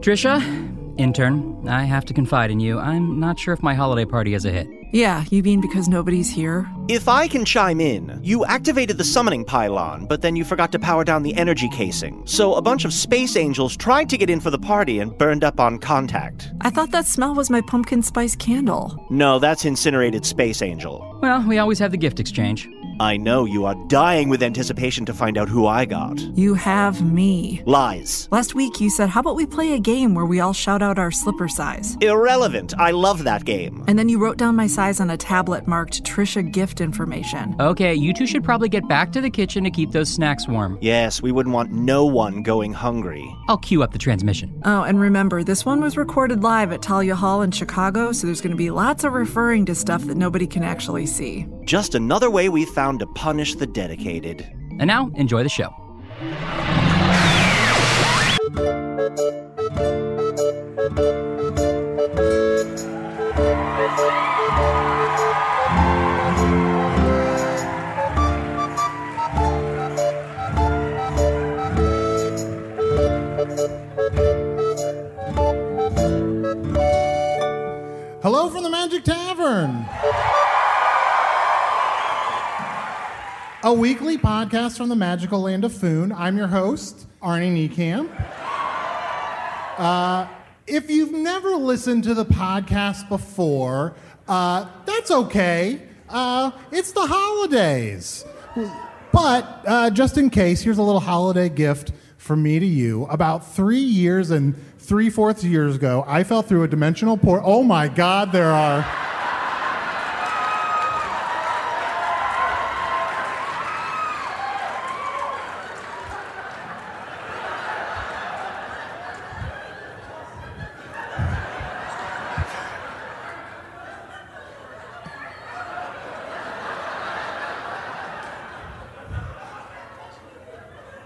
Trisha, intern, I have to confide in you. I'm not sure if my holiday party is a hit. Yeah, you mean because nobody's here? If I can chime in, you activated the summoning pylon, but then you forgot to power down the energy casing. So a bunch of space angels tried to get in for the party and burned up on contact. I thought that smell was my pumpkin spice candle. No, that's incinerated space angel. Well, we always have the gift exchange. I know you are dying with anticipation to find out who I got. You have me. Lies. Last week you said, How about we play a game where we all shout out our slipper size? Irrelevant. I love that game. And then you wrote down my size on a tablet marked Trisha gift information. Okay, you two should probably get back to the kitchen to keep those snacks warm. Yes, we wouldn't want no one going hungry. I'll cue up the transmission. Oh, and remember, this one was recorded live at Thalia Hall in Chicago, so there's going to be lots of referring to stuff that nobody can actually see. Just another way we found to punish the dedicated. And now, enjoy the show. A weekly podcast from the magical land of Foon. I'm your host, Arnie Niekamp. Uh, if you've never listened to the podcast before, uh, that's okay. Uh, it's the holidays. But uh, just in case, here's a little holiday gift from me to you. About three years and three fourths years ago, I fell through a dimensional portal. Oh my God, there are.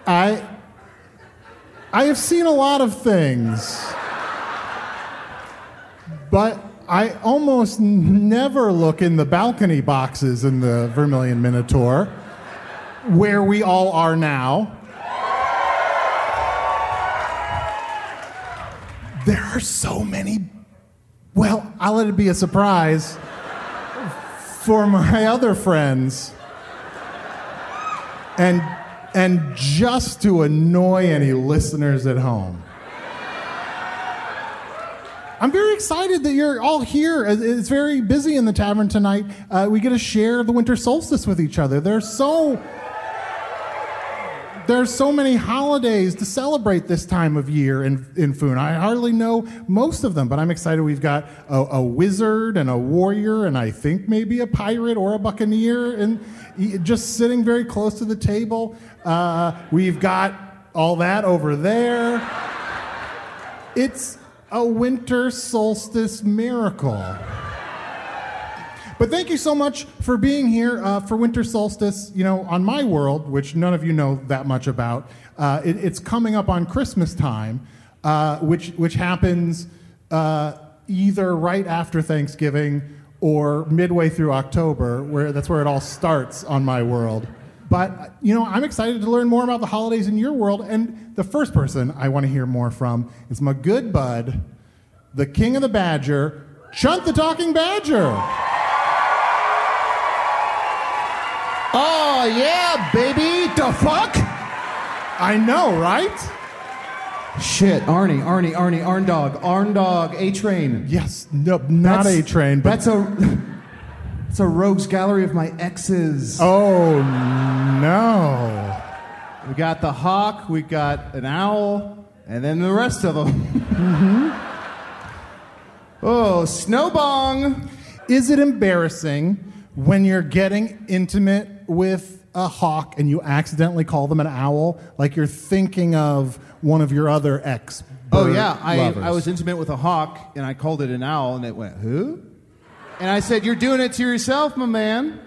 I I have seen a lot of things. But I almost never look in the balcony boxes in the Vermilion Minotaur, where we all are now. There are so many. Well, I'll let it be a surprise for my other friends. And and just to annoy any listeners at home. I'm very excited that you're all here. It's very busy in the tavern tonight. Uh, we get to share the winter solstice with each other. There's so there's so many holidays to celebrate this time of year in, in Foon. I hardly know most of them, but I'm excited. We've got a, a wizard and a warrior, and I think maybe a pirate or a buccaneer, and just sitting very close to the table. Uh, we've got all that over there. It's a winter solstice miracle. But thank you so much for being here uh, for winter solstice. You know, on my world, which none of you know that much about, uh, it, it's coming up on Christmas time, uh, which which happens uh, either right after Thanksgiving or midway through October, where that's where it all starts on my world. But you know, I'm excited to learn more about the holidays in your world. And the first person I want to hear more from is my good bud, the king of the badger, Chunt the talking badger. Oh, yeah, baby. The fuck? I know, right? Shit, Arnie, Arnie, Arnie, Arn Dog, Arn Dog, A Train. Yes, no, not That's- a train, but That's a. It's a rogues gallery of my exes. oh no. We got the hawk, we got an owl, and then the rest of them. Mm-hmm. Oh, Snowbong. Is it embarrassing when you're getting intimate with a hawk and you accidentally call them an owl, like you're thinking of one of your other ex? Oh yeah, I, lovers? I was intimate with a hawk, and I called it an owl, and it went who? And I said, "You're doing it to yourself, my man."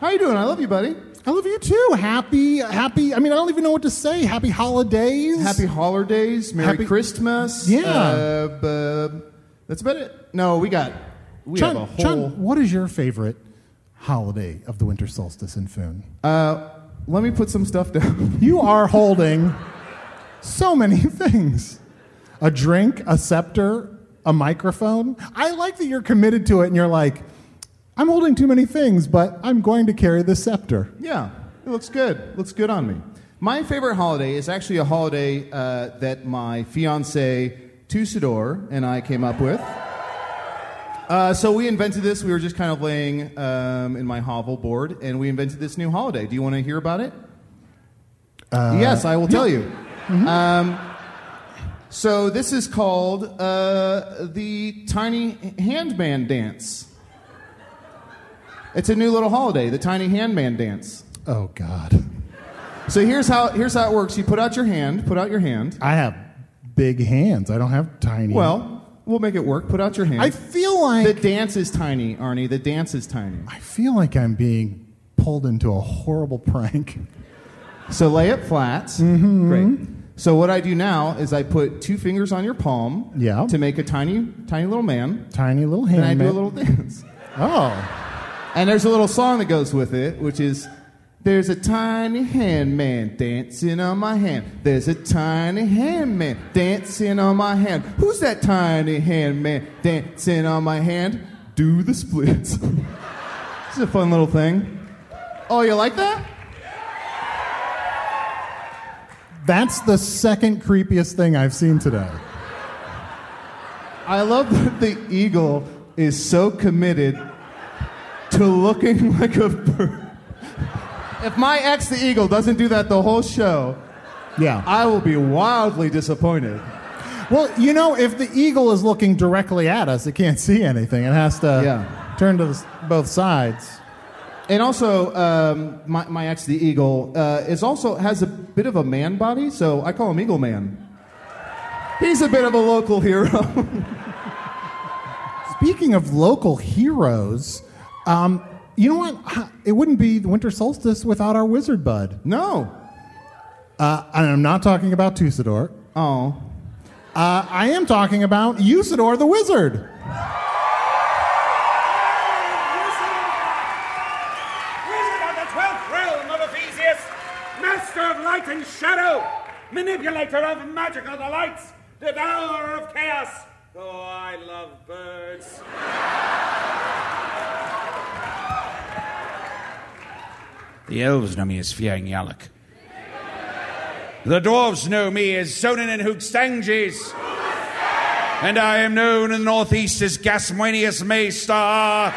How you doing? I love you, buddy. I love you too. Happy, happy. I mean, I don't even know what to say. Happy holidays. Happy holidays, Merry Happy- Christmas. Yeah. Uh, bu- that's about it. No, we got we Chunt, have a whole. Chunt, what is your favorite holiday of the winter solstice in Foon? Uh, let me put some stuff down. You are holding so many things a drink, a scepter, a microphone. I like that you're committed to it and you're like, I'm holding too many things, but I'm going to carry the scepter. yeah, it looks good. Looks good on me. My favorite holiday is actually a holiday uh, that my fiance Tusador and I came up with. Uh, so we invented this. We were just kind of laying um, in my hovel board, and we invented this new holiday. Do you want to hear about it? yes, I will tell you. Um, so this is called uh, the Tiny Handman Dance. It's a new little holiday, the Tiny Handman Dance. Oh, God. So here's how here's how it works. You put out your hand. Put out your hand. I have big hands. I don't have tiny. Well, we'll make it work. Put out your hand. I feel like the dance is tiny, Arnie. The dance is tiny. I feel like I'm being pulled into a horrible prank. So lay it flat. Mm-hmm. Great. So what I do now is I put two fingers on your palm. Yeah. To make a tiny, tiny little man. Tiny little hand. And. I do a little dance. Oh. And there's a little song that goes with it, which is There's a tiny hand man dancing on my hand. There's a tiny hand man dancing on my hand. Who's that tiny hand man dancing on my hand? Do the splits. this is a fun little thing. Oh, you like that? That's the second creepiest thing I've seen today. I love that the eagle is so committed to looking like a bird. If my ex, the eagle, doesn't do that the whole show, Yeah. I will be wildly disappointed. Well, you know, if the eagle is looking directly at us, it can't see anything. It has to Yeah. turn to the, both sides. And also, um, my, my ex, the eagle, uh, is also has a bit of a man body, so I call him Eagle Man. He's a bit of a local hero. Speaking of local heroes, um, you know what? It wouldn't be the winter solstice without our wizard bud. no. Uh, and I'm not talking about Tusador. Oh. Uh, I am talking about Usidore the wizard. Wizard of the twelfth realm of Ephesius, master of light and shadow, manipulator of magical delights, devourer of chaos. Oh, I love birds. The elves know me as Fiang Yalak. The dwarves know me as Sonin and Hookstanges. And I am known in the northeast as Gasmoenius Maystar.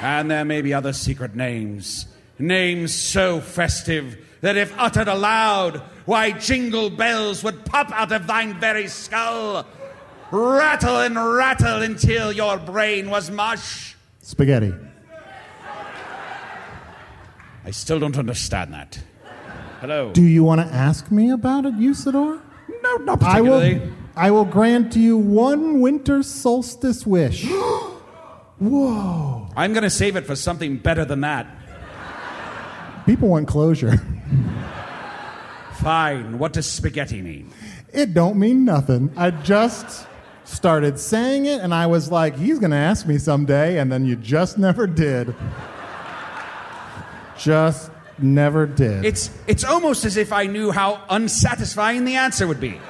And there may be other secret names. Names so festive that if uttered aloud, why jingle bells would pop out of thine very skull. Rattle and rattle until your brain was mush. Spaghetti. I still don't understand that. Hello. Do you want to ask me about it, Usidore? no, not particularly. I will. I will grant you one winter solstice wish. Whoa. I'm going to save it for something better than that. People want closure. Fine. What does spaghetti mean? It don't mean nothing. I just started saying it and I was like, he's going to ask me someday, and then you just never did. Just never did. It's, it's almost as if I knew how unsatisfying the answer would be.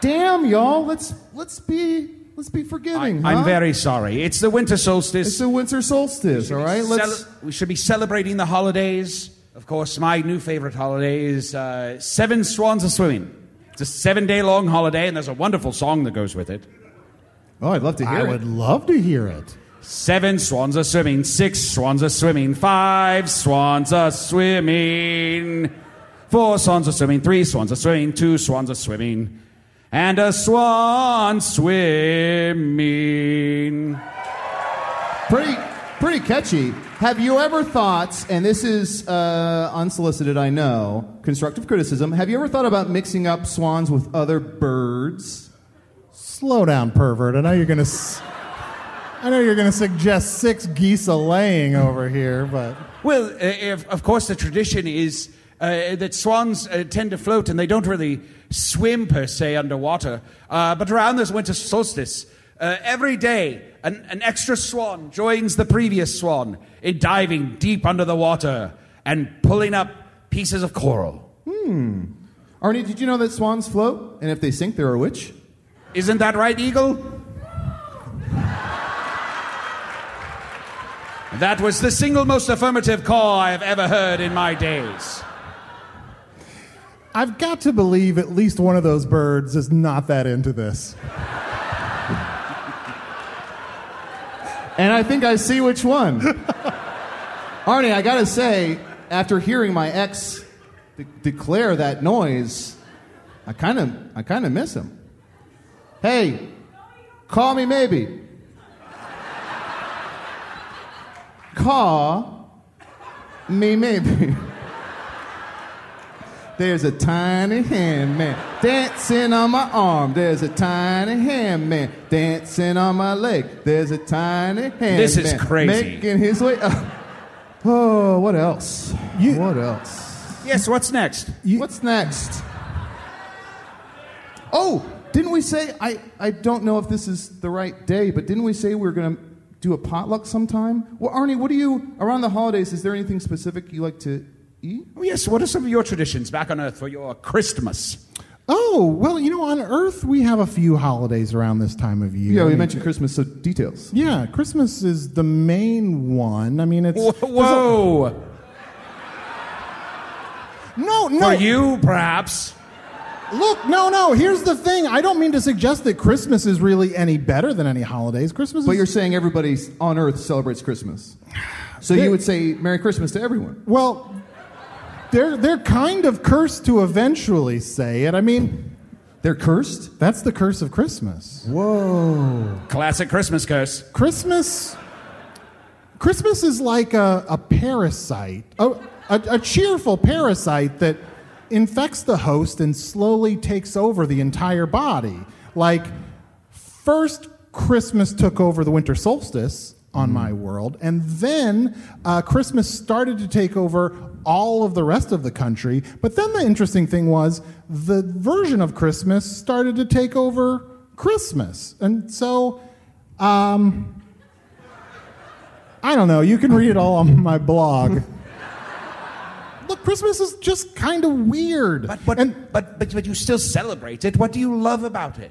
Damn, y'all. Let's let's be let's be forgiving. I'm huh? very sorry. It's the winter solstice. It's the winter solstice, all right? Let's. Cele- we should be celebrating the holidays. Of course, my new favorite holiday is uh, Seven Swans Are Swimming. It's a seven day long holiday, and there's a wonderful song that goes with it. oh, I'd love to hear I it. I would love to hear it. Seven swans are swimming, six swans are swimming, five swans are swimming, four swans are swimming, three swans are swimming, two swans are swimming, and a swan swimming. Pretty, pretty catchy. Have you ever thought, and this is uh, unsolicited, I know, constructive criticism, have you ever thought about mixing up swans with other birds? Slow down, pervert. I know you're going to. S- I know you're going to suggest six geese a laying over here, but Well, uh, if, of course, the tradition is uh, that swans uh, tend to float and they don't really swim per se underwater. Uh, but around this winter solstice, uh, every day an, an extra swan joins the previous swan in diving deep under the water and pulling up pieces of coral. Hmm. Arnie, did you know that swans float? And if they sink, they're a witch? Isn't that right, Eagle? That was the single most affirmative call I have ever heard in my days. I've got to believe at least one of those birds is not that into this. And I think I see which one. Arnie, I gotta say, after hearing my ex de- declare that noise, I kind of, I kind of miss him. Hey, call me maybe. Call me maybe. There's a tiny hand man dancing on my arm. There's a tiny hand man dancing on my leg. There's a tiny handman This is crazy. making his way up. Oh, what else? You- what else? Yes, what's next? What's next? Oh, didn't we say I, I don't know if this is the right day, but didn't we say we were gonna do a potluck sometime? Well, Arnie, what do you around the holidays? Is there anything specific you like to eat? Oh, yes, what are some of your traditions back on Earth for your Christmas? Oh, well, you know, on Earth, we have a few holidays around this time of year. Yeah, we mentioned Christmas, so details. Yeah, Christmas is the main one. I mean, it's. Whoa! a- whoa. no, no. For you, perhaps. Look, no, no. Here's the thing. I don't mean to suggest that Christmas is really any better than any holidays. Christmas But is. you're saying everybody on Earth celebrates Christmas. So They- you would say Merry Christmas to everyone. Well, they're, they're kind of cursed to eventually say it. I mean, They're cursed? that's the curse of Christmas. Whoa. Classic Christmas curse. Christmas. Christmas is like a, a parasite, a, a, a cheerful parasite that infects the host and slowly takes over the entire body. Like, first, Christmas took over the winter solstice on my world, and then uh, Christmas started to take over all of the rest of the country. But then the interesting thing was the version of Christmas started to take over Christmas. And so, um, I don't know. You can read it all on my blog. Look, Christmas is just kind of weird. But, but, and but, but, but you still celebrate it. What do you love about it?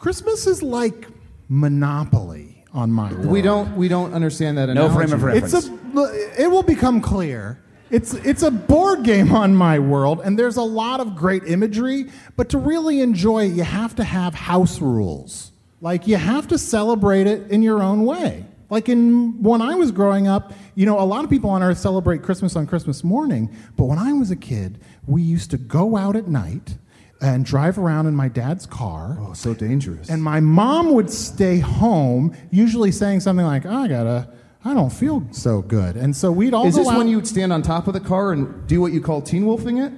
Christmas is like Monopoly on my world. We don't we don't understand that No frame of reference. It's a. It will become clear. It's it's a board game on my world, and there's a lot of great imagery. But to really enjoy it, you have to have house rules. Like you have to celebrate it in your own way. Like in when I was growing up, you know, a lot of people on Earth celebrate Christmas on Christmas morning. But when I was a kid, we used to go out at night and drive around in my dad's car. Oh, so dangerous. And my mom would stay home, usually saying something like, "I gotta, I don't feel so good," and so we'd all Is go this out. when you would stand on top of the car and do what you call teen wolfing it?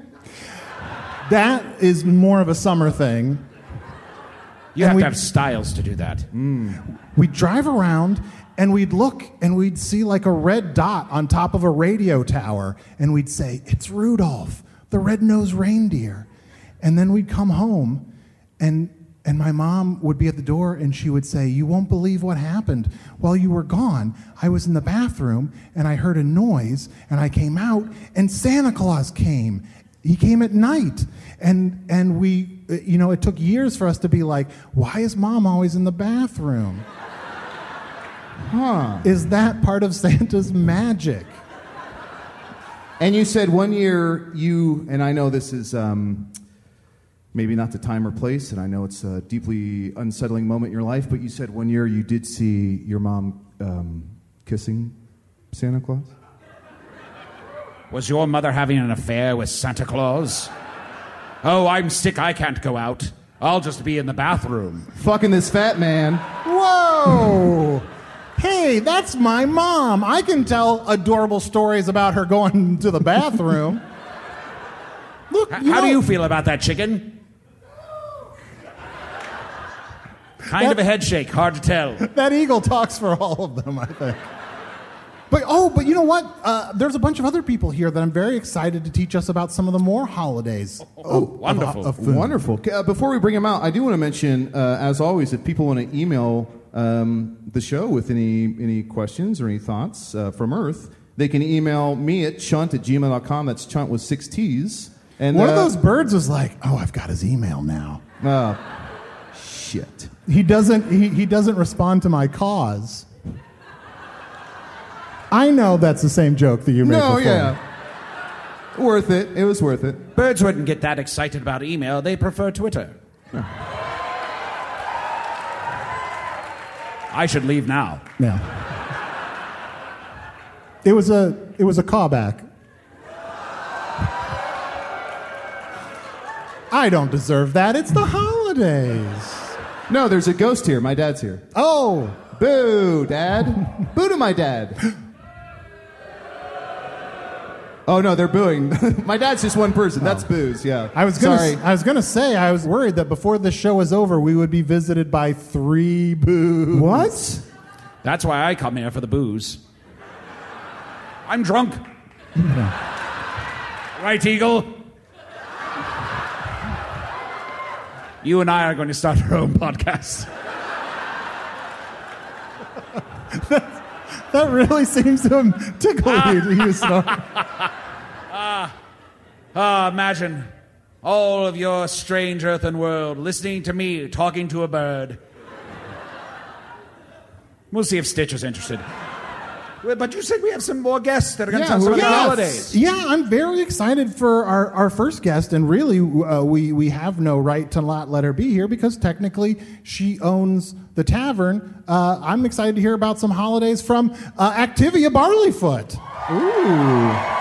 that is more of a summer thing. You and have to have styles to do that. Mm. We'd drive around and we'd look and we'd see like a red dot on top of a radio tower and we'd say, It's Rudolph, the red nosed reindeer. And then we'd come home and and my mom would be at the door and she would say, You won't believe what happened. While you were gone, I was in the bathroom and I heard a noise and I came out and Santa Claus came. He came at night. And, and we, you know, it took years for us to be like, Why is mom always in the bathroom? Huh. Is that part of Santa's magic? And you said one year you, and I know this is um, maybe not the time or place, and I know it's a deeply unsettling moment in your life, but you said one year you did see your mom um, kissing Santa Claus? Was your mother having an affair with Santa Claus? Oh, I'm sick. I can't go out. I'll just be in the bathroom. Fucking this fat man. Whoa! Hey, that's my mom. I can tell adorable stories about her going to the bathroom. Look, H- you How do you feel about that chicken? Kind of a head shake, hard to tell. that eagle talks for all of them, I think. But oh, but you know what? Uh, there's a bunch of other people here that I'm very excited to teach us about some of the more holidays. Oh, wonderful. of food. Wonderful. Uh, before we bring him out, I do want to mention, uh, as always, if people want to email um, the show with any, any questions or any thoughts uh, from Earth, they can email me at chunt at gmail.com. That's chunt with six T's. And One of uh, those birds was like, "Oh, I've got his email now." Uh, shit. He doesn't. He, he doesn't respond to my cause. I know that's the same joke that you made No, before. yeah. Worth it. It was worth it. Birds wouldn't get that excited about email. They prefer Twitter. I should leave now. Yeah. It was a it was a callback. I don't deserve that. It's the holidays. No, there's a ghost here. My dad's here. Oh, Boo, Dad. Boo to my dad. Oh no, they're booing. my dad's just one person. That's oh. booze. Yeah. I was gonna Sorry. I was gonna say I was worried that before the show was over we would be visited by three boos. What? That's why I come here for the booze. I'm drunk. right, Eagle? You and I are going to start our own podcast. That really seems to tickle you to use the- Ah, imagine all of your strange earthen world listening to me talking to a bird. We'll see if Stitch is interested. Well, But you said we have some more guests that are going to Yeah, tell us who about the holidays. Yeah, I'm very excited for our, our first guest, and really, uh, we we have no right to not let her be here because technically she owns the tavern. Uh, I'm excited to hear about some holidays from uh, Activia Barleyfoot. Ooh.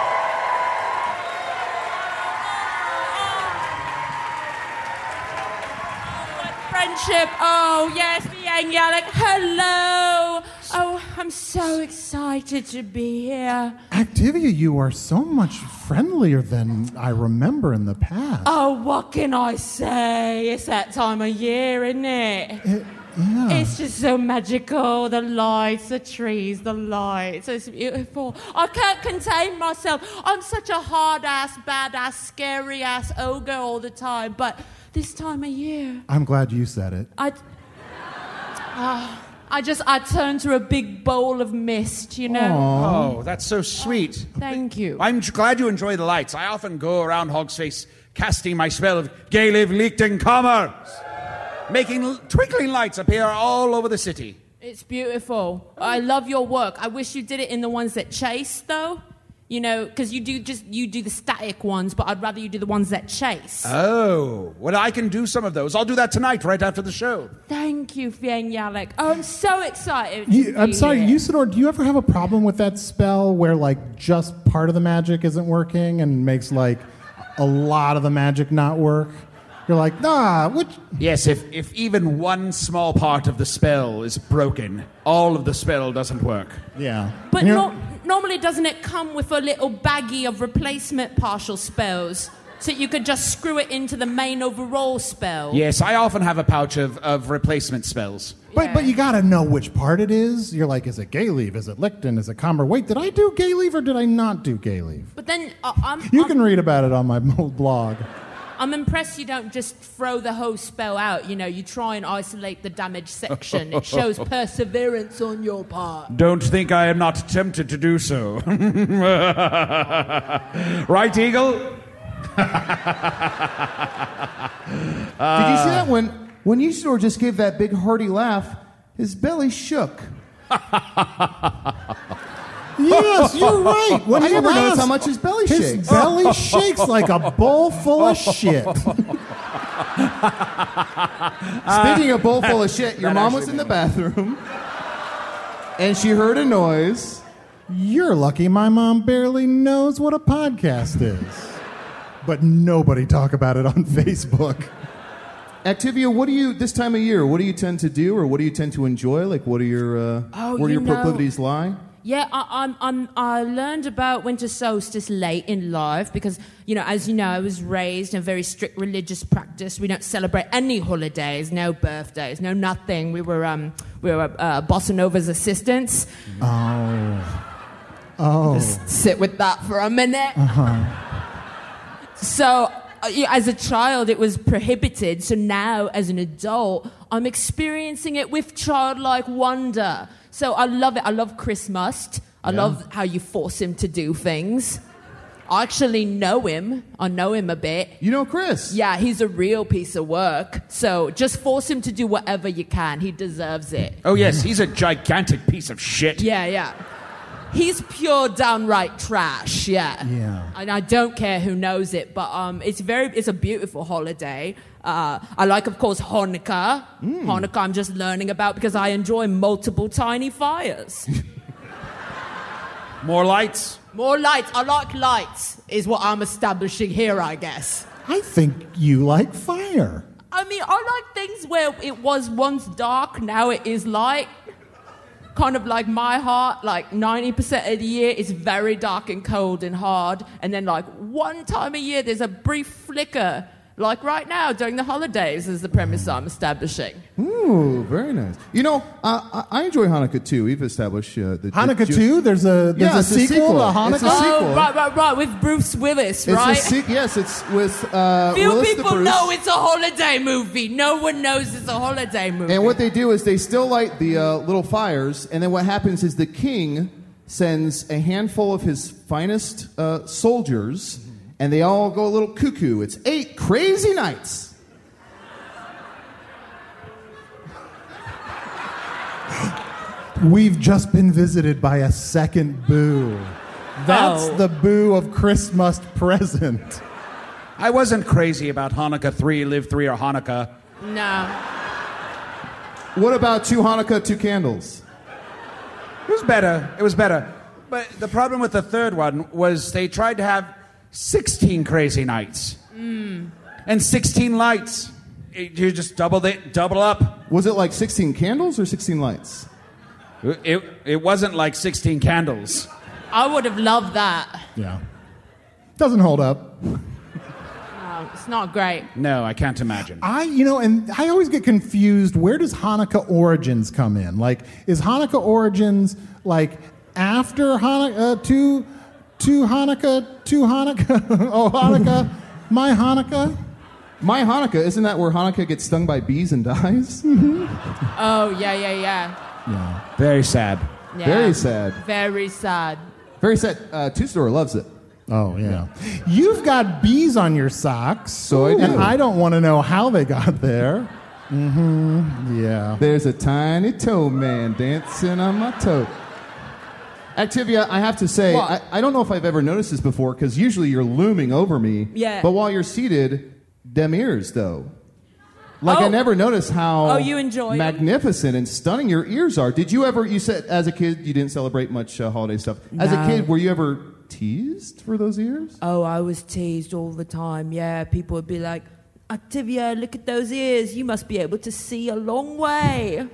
Friendship. Oh, yes, Yang Yalek. Hello. I'm so excited to be here. Activia, you are so much friendlier than I remember in the past. Oh, what can I say? It's that time of year, isn't it? It- yeah. It's just so magical. The lights, the trees, the lights. It's beautiful. I can't contain myself. I'm such a hard ass, badass, scary ass ogre all the time. But this time of year, I'm glad you said it. I. Ah, I just I turn to a big bowl of mist, you know. Oh, that's so sweet. Thank you. I'm glad you enjoy the lights. I often go around Hog's Face casting my spell of Gayliv Lichten Commerce, making l- twinkling lights appear all over the city. It's beautiful. I love your work. I wish you did it in the ones that chase, though. You know, because you do just you do the static ones, but I'd rather you do the ones that chase. Oh, well, I can do some of those. I'll do that tonight, right after the show. Thank you, Fieng Yalek. Oh, I'm so excited. You, I'm sorry, here. Usidore, do you ever have a problem with that spell where like just part of the magic isn't working and makes like a lot of the magic not work? You're like, nah, which Yes, if, if even one small part of the spell is broken, all of the spell doesn't work. yeah. But And no, normally, doesn't it come with a little baggie of replacement partial spells? So you could just screw it into the main overall spell. Yes, I often have a pouch of, of replacement spells. But but you gotta know which part it is. You're like, is it gay leave? Is it licton? Is it comber? Wait, did I do gay leave or did I not do gay leave? But then uh, I'm, You I'm, can read about it on my blog. I'm impressed you don't just throw the whole spell out. You know, you try and isolate the damage section. It shows perseverance on your part. Don't think I am not tempted to do so. right, Eagle? Did you see that uh. when when Usidore just gave that big hearty laugh? His belly shook. Yes, you're right. When I he never noticed how much his belly his shakes. belly shakes like a bowl full of shit. Speaking of bowl full of shit, your That mom was actually in the bathroom, and she heard a noise. You're lucky my mom barely knows what a podcast is. But nobody talk about it on Facebook. Activia, what do you this time of year? What do you tend to do, or what do you tend to enjoy? Like, what are your uh, Oh, where do you your know- proclivities lie? Yeah, I, I'm, I'm, I learned about winter solstice late in life because, you know, as you know, I was raised in a very strict religious practice. We don't celebrate any holidays, no birthdays, no nothing. We were, um, we were uh, Bossa Nova's assistants. Oh. Oh. Just sit with that for a minute. So, uh, as a child, it was prohibited. So now, as an adult, I'm experiencing it with childlike wonder. So I love it. I love Chris Must. I Yeah. love how you force him to do things. I actually know him. I know him a bit. You know Chris? Yeah, he's a real piece of work. So just force him to do whatever you can. He deserves it. Oh, yes, he's a gigantic piece of shit. Yeah, yeah. He's pure downright trash, yeah. Yeah. And I don't care who knows it, but um, it's very, it's a beautiful holiday. Uh, I like, of course, Hanukkah. Hanukkah, I'm just learning about because I enjoy multiple tiny fires. More lights. More lights. I like lights, is what I'm establishing here, I guess. I think you like fire. I mean, I like things where it was once dark, now it is light. Kind of like my heart, like 90% of the year is very dark and cold and hard. And then, like, one time a year, there's a brief flicker, like right now during the holidays, is the premise I'm establishing. Ooh, very nice. You know, uh, I I enjoy Hanukkah too. We've established uh, the the Hanukkah Jew- 2, there's a there's Yeah, a it's a sequel, sequel. to Hanukkah. It's a sequel. Oh, right, right, right, with Bruce Willis, It's right? a se- yes, it's with uh, Few Willis the people Bruce. know it's a holiday movie. No one knows it's a holiday movie. And what they do is they still light the uh, little fires, and then what happens is the king sends a handful of his finest uh, soldiers, and they all go a little cuckoo. It's eight crazy nights. We've just been visited by a second boo. That's Oh. the boo of Christmas present. I wasn't crazy about Hanukkah 3, Live 3, or Hanukkah. no. What about two Hanukkah, two candles? It was better. It was better. But the problem with the third one was they tried to have 16 crazy nights and 16 lights. It- You just double it, double up. Was it like 16 candles or 16 lights? It, it wasn't like 16 candles. I would have loved that. Yeah. Doesn't hold up. No, it's not great. No, I can't imagine. I, you know, and I always get confused. Where does Hanukkah Origins come in? Like, is Hanukkah Origins like after Hanukkah, uh, to, to Hanukkah, to Hanukkah, oh Hanukkah, my Hanukkah? My Hanukkah, isn't that where Hanukkah gets stung by bees and dies? Oh, yeah, yeah, yeah. Yeah. Very sad. yeah. Very sad. Very sad. Very sad. Uh, Two Store loves it. Oh yeah. You've got bees on your socks. So I do. And I don't want to know how they got there. Mm-hmm. Yeah. There's a tiny toe man dancing on my toe. Activia, I have to say, I, I don't know if I've ever noticed this before because usually you're looming over me. Yeah. But while you're seated, them ears, though. Like, I Oh. never noticed how Oh, you enjoy magnificent and stunning your ears are. Did you ever, you said as a kid you didn't celebrate much uh, holiday stuff. As a kid, were you ever teased for those ears? Oh, I was teased all the time. Yeah, people would be like, Activia, look at those ears. You must be able to see a long way.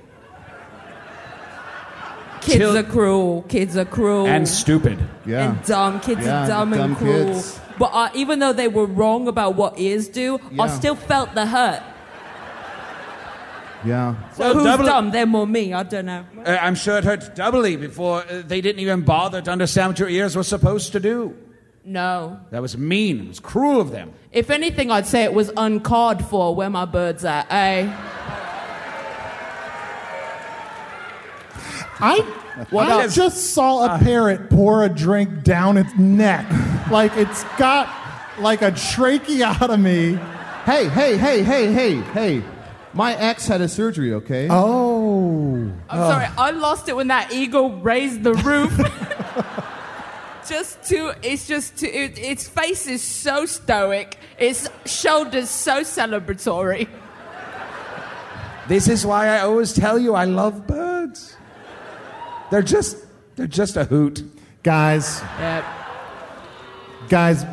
Kids Chil- are cruel. Kids are cruel. And stupid. Yeah. And dumb. Kids Yeah, are dumb, dumb and cruel. kids. but uh, even though they were wrong about what ears do, I still felt the hurt. Yeah. So Well, who's double- dumb? Them or me? I don't know. Uh, I'm sure it hurt doubly before uh, they didn't even bother to understand what your ears were supposed to do. No. That was mean. It was cruel of them. If anything, I'd say it was uncalled for where my bird's at, eh? I, What I just saw a uh. parrot pour a drink down its neck. Like it's got like a tracheotomy. Hey, hey, hey, hey, hey, hey. My ex had a surgery, okay? Oh. I'm sorry, I lost it when that eagle raised the roof. just too, it's just too, it, its face is so stoic, its shoulders so celebratory. This is why I always tell you I love birds. They're just they're just a hoot. Guys, Yeah. guys,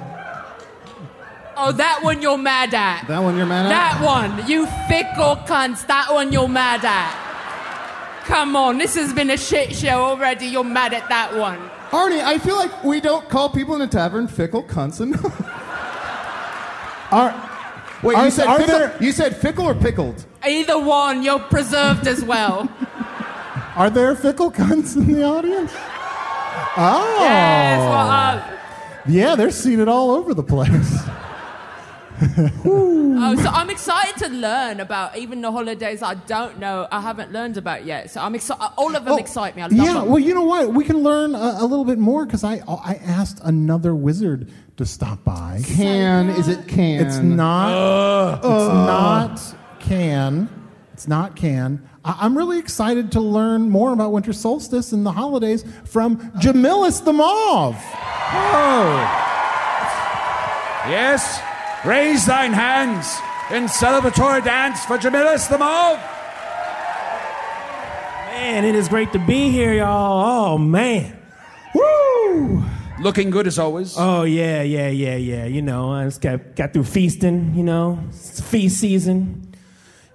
Oh, that one you're mad at. That one you're mad at? That one, you fickle cunts. That one you're mad at. Come on, this has been a shit show already. You're mad at that one. Arnie, I feel like we don't call people in a tavern fickle cunts enough. are, Wait, Are- you said fickle, there- you said fickle or pickled? Either one, you're preserved as well. are there fickle cunts in the audience? Oh. Yes, well, uh, Yeah, they're seated all over the place. Oh, so I'm excited to learn about even the holidays I don't know, I haven't learned about yet. So I'm excited. All of them Oh, excite me. I love yeah, them. well, you know what? We can learn a, a little bit more because I I asked another wizard to stop by. Can, is it can? It's not. it's not can. It's not can. I, I'm really excited to learn more about winter solstice and the holidays from Jamilus the Mauve. Oh. Yes, raise thine hands in celebratory dance for Jamilus the Mauve. Man, it is great to be here, y'all. Oh man. Woo! Looking good as always. Oh yeah, yeah, yeah, yeah. You know, I just got got through feasting. You know, it's feast season.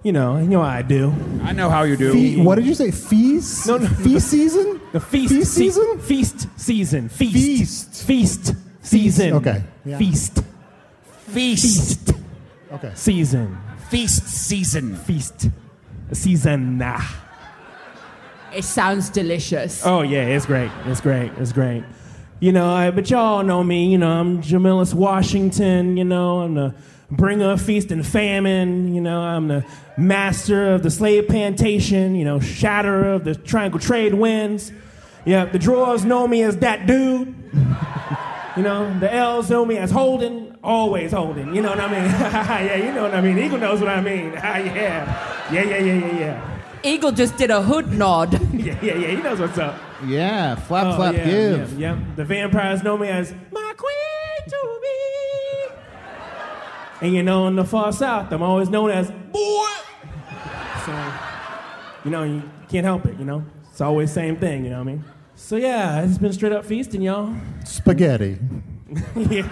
You know, you know how I do. I know how you do. Fe- what did you say? Feast? No, no, Feast season? The feast, Feast se- season? feast season. Feast. Feast. Feast season. Okay, yeah. Feast. Feast. Feast Okay. season. Feast season. Feast season. Nah. It sounds delicious. Oh yeah, it's great. It's great. It's great. You know, I, but y'all know me. You know, I'm Jamilus Washington. You know, I'm the bringer of feast and famine. You know, I'm the master of the slave plantation. You know, shatterer of the triangle trade winds. Yeah, the drawers know me as that dude. You know, the L's know me as Holden, always Holden. You know what I mean? yeah, you know what I mean. Eagle knows what I mean. yeah, yeah, yeah, yeah, yeah, yeah. Eagle just did a hood nod. Yeah, yeah, yeah. He knows what's up. Yeah, flap, Oh, flap, yeah, give. Yeah, yeah. The vampires know me as my And you know, in the far south, I'm always known as boy. So, you know, you can't help it, you know? It's always the same thing, you know what I mean? So yeah, it's been straight up feasting, y'all. Spaghetti. yeah.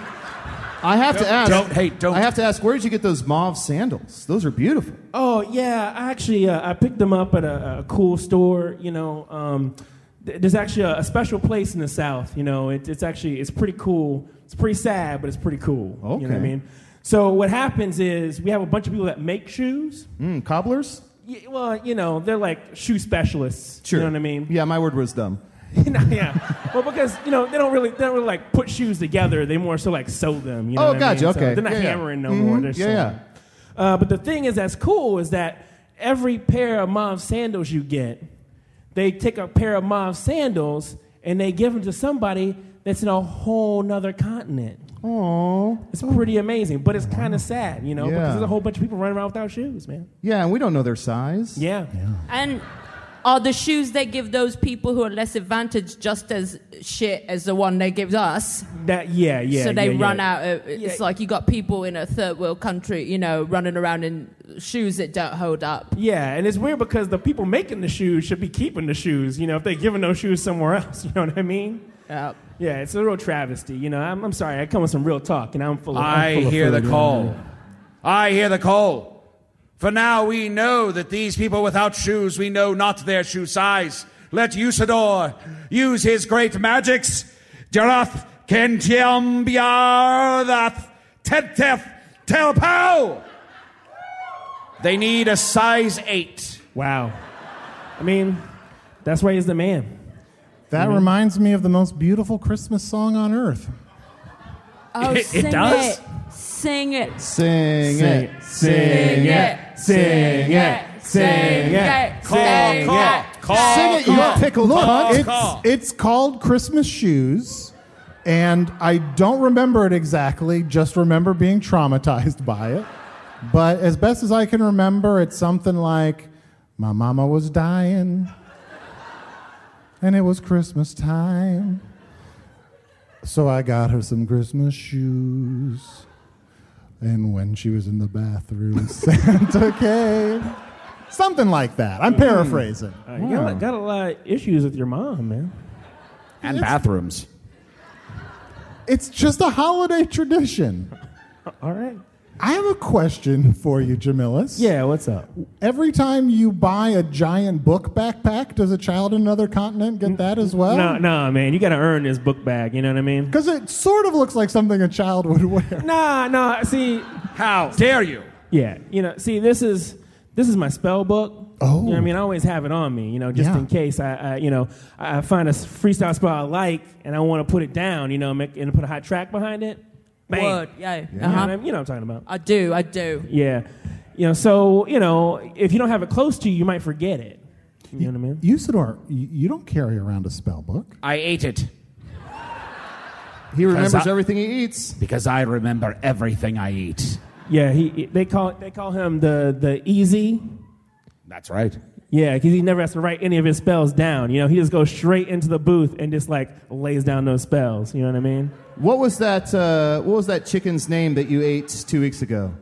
I have to ask. don't- hey, don't- I have to ask. Where did you get those mauve sandals? Those are beautiful. Oh yeah, I actually uh, I picked them up at a, a cool store. You know, um, th- there's actually a, a special place in the South. You know, it, it's actually it's pretty cool. It's pretty sad, but it's pretty cool. Okay. You know what I mean? So what happens is we have a bunch of people that make shoes. Mm, cobblers. Y- Well, you know, they're like shoe specialists. Sure. You know what I mean? Yeah, my word was dumb. Yeah. Well, because you know they don't really they don't really like put shoes together. They more so like sew them. You know Oh, what I mean? gotcha, So okay. they're not Yeah, yeah. hammering no more. Mhm, They're yeah, yeah. Uh, but the thing is that's cool is that every pair of mauve sandals you get, they take a pair of mauve sandals and they give them to somebody that's in a whole nother continent. Oh. It's pretty amazing, but it's kind of sad, you know, Yeah. because there's a whole bunch of people running around without shoes, man. Yeah, and we don't know their size. Yeah. yeah. And are the shoes they give those people who are less advantaged just as shit as the one they give us? That yeah, yeah. so they yeah, run yeah. out of, it's like you got people in a third world country, you know, running around in shoes that don't hold up. Yeah, and it's weird because the people making the shoes should be keeping the shoes. You know, if they're giving those shoes somewhere else, you know what I mean? Yeah. Yeah, it's a real travesty. You know, I'm, I'm sorry. I come with some real talk, and I'm full of. I full of hear the you know? call. I hear the call. For now we know that these people without shoes, we know not their shoe size. Let Usidore use his great magics. Jarath Kentiambiar that Tedtef Telpow. They need a size eight. Wow. I mean, that's why he's the man. That mm-hmm. reminds me of the most beautiful Christmas song on earth. Oh, It- it sing does? it. Sing it. Sing it, sing it, sing it, sing it, Call, sing call, it. call, Sing it, you pickled Look, cunt. it's, Call. it's called Christmas Shoes, and I don't remember it exactly, just remember being traumatized by it. But as best as I can remember, it's something like My mama was dying, and it was Christmas time. So I got her some Christmas shoes. And when she was in the bathroom, Santa came. Something like that. I'm paraphrasing. Uh, you got, got a lot of issues with your mom, man. And bathrooms. It's just a holiday tradition. All right. I have a question for you, Jamillis. Yeah, what's up? Every time you buy a giant book backpack, does a child in another continent get that as well? No, no, man. You got to earn this book bag. You know what I mean? Because it sort of looks like something a child would wear. Nah, nah. See, how dare you? Yeah, you know. See, this is this is my spell book. Oh, you know what I oh. mean. I always have it on me. You know, just Yeah. in case I, I, you know, I I find a freestyle spell I like and I want to put it down. You know, make, and put a hot track behind it. Bang. Word, yeah. You know, Uh-huh. what I, you know what I'm talking about. I do, I do. Yeah. You know, so, you know, if you don't have it close to you, you might forget it. You know what I mean? Usidore, you, you don't carry around a spell book. I ate it. He remembers I- everything he eats. Because I remember everything I eat. Yeah, he they call they call him the the easy. That's right. Yeah, because he never has to write any of his spells down. You know, he just goes straight into the booth and just like lays down those spells. You know what I mean? What was that? Uh, what was that chicken's name that you ate two weeks ago?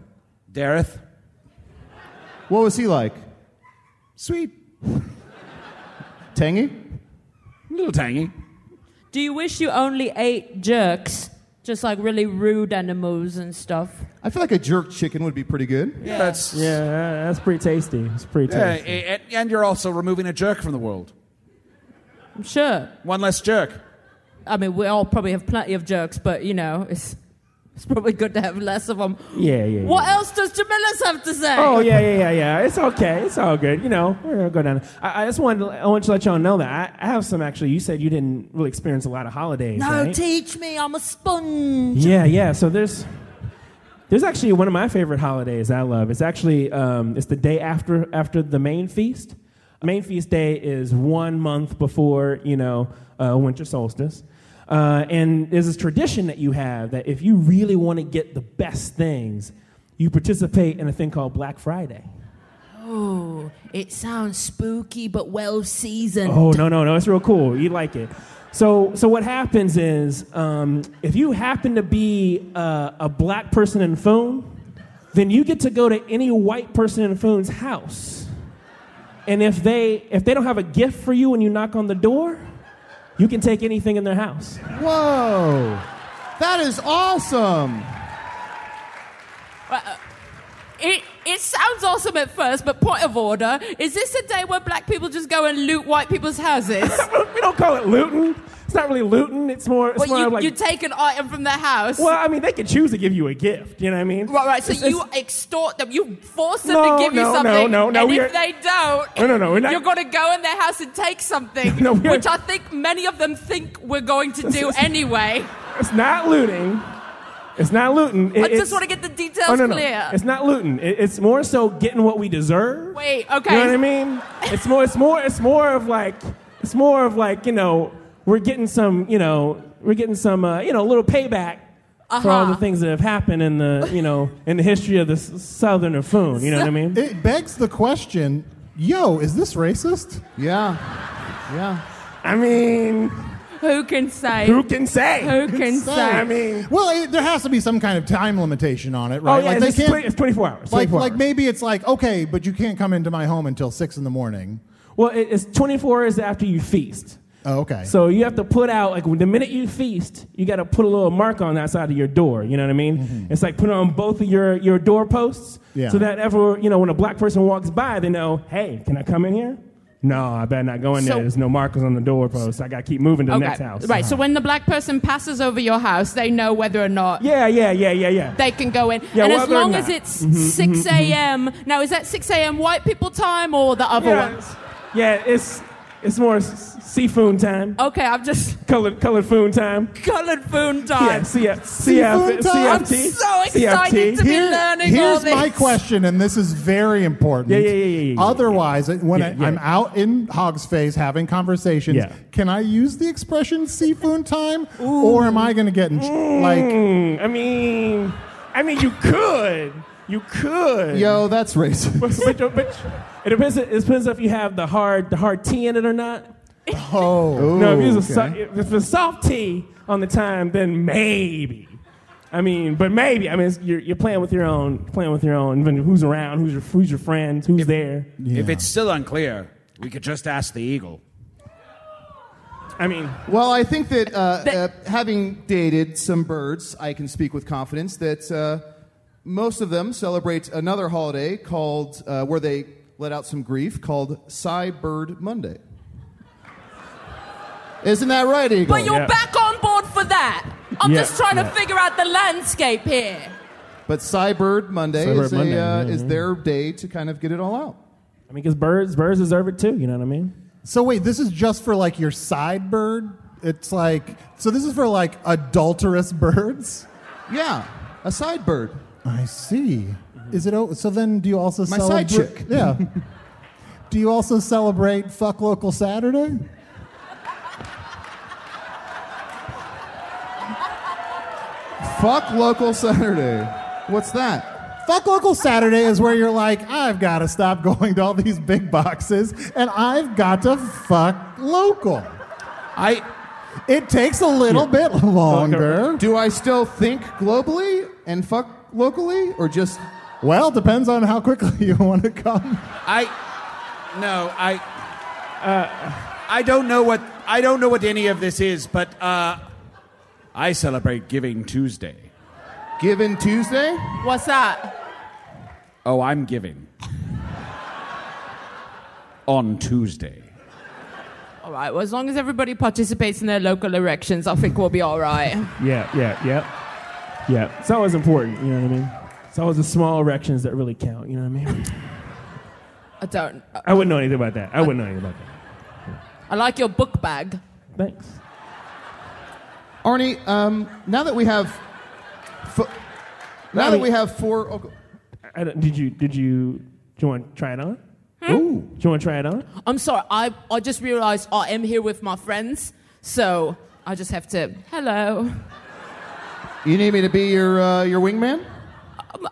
Dareth. What was he like? Sweet. Tangy? A little tangy. Do you wish you only ate jerks? Just like really rude animals and stuff. I feel like a jerk chicken would be pretty good. Yeah, that's Yeah, that's pretty tasty. It's pretty tasty. and, and you're also removing a jerk from the world. I'm sure. One less jerk. I mean, we all probably have plenty of jerks, but you know, it's it's probably good to have less of them. Yeah, yeah. What yeah. else does Jamilus have to say? Oh yeah, yeah, yeah, yeah. It's okay. It's all good. You know, we're gonna go down. I, I just wanted, to, I want to let y'all know that I, I have some. Actually, you said you didn't really experience a lot of holidays. No, right? teach me. I'm a sponge. Yeah, yeah. So there's there's actually one of my favorite holidays I love. It's actually um, it's the day after after the main feast. Main feast day is one month before you know uh, winter solstice. Uh, and there's this tradition that you have that if you really want to get the best things, you participate in a thing called Black Friday. Oh, it sounds spooky but well seasoned. Oh no no no! It's real cool. You like it. So so what happens is um, if you happen to be uh, a black person in Foon, then you get to go to any white person in Foon's house, and if they if they don't have a gift for you when you knock on the door, you can take anything in their house. Whoa. That is awesome. Uh, It, it sounds awesome at first, but point of order. Is this a day where black people just go and loot white people's houses? we don't call it looting. It's not really looting. It's more. It's well, more you, like. you take an item from their house. well, I mean, they can choose to give you a gift. You know what I mean? Right, right. So It's- you extort them. You force them No, to give you no, no, something. no, no, And we if are- they don't, No, no, no, not- you're going to go in their house and take something, No, which I think many of them think we're going to do anyway. It's not looting. It's not looting. I just want to get the details oh, no, no. clear. It's not looting. It- it's more so getting what we deserve. Wait, okay. You know what I mean? It's more. It's more. It's more of like. It's more of like you know we're getting some you know we're getting some uh, you know a little payback for all the Uh-huh. things that have happened in the you know in the history of the s- southern Foon. You know what I mean? It begs the question yo, is this racist? Yeah. Yeah. I mean, Who can say? who can say? Who can say? I mean, Well, it, there has to be some kind of time limitation on it, oh, right? oh yeah, like it's, it's, twenty- it's 24 hours. like, 24 like hours. maybe it's like okay, but you can't come into my home until six in the morning. Well, it- it's 24 hours after you feast. Oh, okay. So you have to put out like the minute you feast, you got to put a little mark on that side of your door. You know what I mean? Mm-hmm. It's like put it on both of your your doorposts, Yeah. so that ever you know when a black person walks by, they know, hey, can I come in here? No, I better not go in there. So- There's no markers on the doorpost. I got to keep moving to the next house. Right. So when the black person passes over your house, they know whether or not Yeah, yeah, yeah, yeah, yeah. they can go in. Yeah, and as whether or long as not. it's Mhm, 6 mhm, a.m. Now, is that 6 a.m. white people time or the other Yeah. ones? Yeah, it's it's more s- seafood time. Okay, I'm just Colored colored food time. colored food Yeah, time. C- CF, Seafood time? I'm so excited CFT. to be Here- learning here's all this. my question, and this is very important. Yeah, yeah, yeah, yeah, yeah, yeah. Otherwise, when Yeah, I, yeah. I'm out in Hog's Face having conversations, Yeah. can I use the expression seafood time, or am I going to get in, like? Mm, I mean, I mean, you could, you could. Yo, that's racist. but, but, but it depends. It depends if you have the hard the hard tea in it or not. Oh, no, if it's, a, okay. so- if it's a soft tea on the time, then maybe. I mean, but maybe. I mean, it's, you're, you're playing with your own, playing with your own. even Who's around? Who's your who's your friends? Who's there? If it's still unclear, we could just ask the eagle. I mean, Well, I think that uh, uh, having dated some birds, I can speak with confidence that uh, most of them celebrate another holiday called, uh, where they let out some grief, called Cy Bird Monday. Isn't that right, Eagle? But you're Yeah. back on board for that. I'm Yeah, just trying yeah. to figure out the landscape here. But Cybird Monday, Cybird is, a, Monday, uh, yeah, is their day to kind of get it all out. I mean, because birds birds deserve it too. You know what I mean? So wait, this is just for like your side bird. It's like so. This is for like adulterous birds. Yeah, a side bird. I see. Is it? o- So then, do you also My celebrate? side chick. Yeah. do you also celebrate Fuck Local Saturday? Fuck local Saturday. What's that? Fuck Local Saturday is where you're like, I've got to stop going to all these big boxes and I've got to fuck local. I It takes a little bit longer. do I still think globally and fuck locally, or just Well, depends on how quickly you want to come. I no, I uh, I don't know what I don't know what any of this is, but uh, I celebrate Giving Tuesday. Giving Tuesday? What's that? Oh, I'm giving on Tuesday. All right. Well, as long as everybody participates in their local erections, I think we'll be all right. Yeah, yeah, yeah, yeah. It's always important. You know what I mean? It's always the small erections that really count. You know what I mean? I don't. I wouldn't know anything about that. I wouldn't know anything about that. I like your book bag. Thanks. Arnie, um, now that we have, fo- now I that mean- we have four, oh, I don't, did you did you do you want to try it on? ooh, Do you want to try it on? I'm sorry. I I just realized I am here with my friends, so I just have to. Hello. you need me to be your uh, your wingman?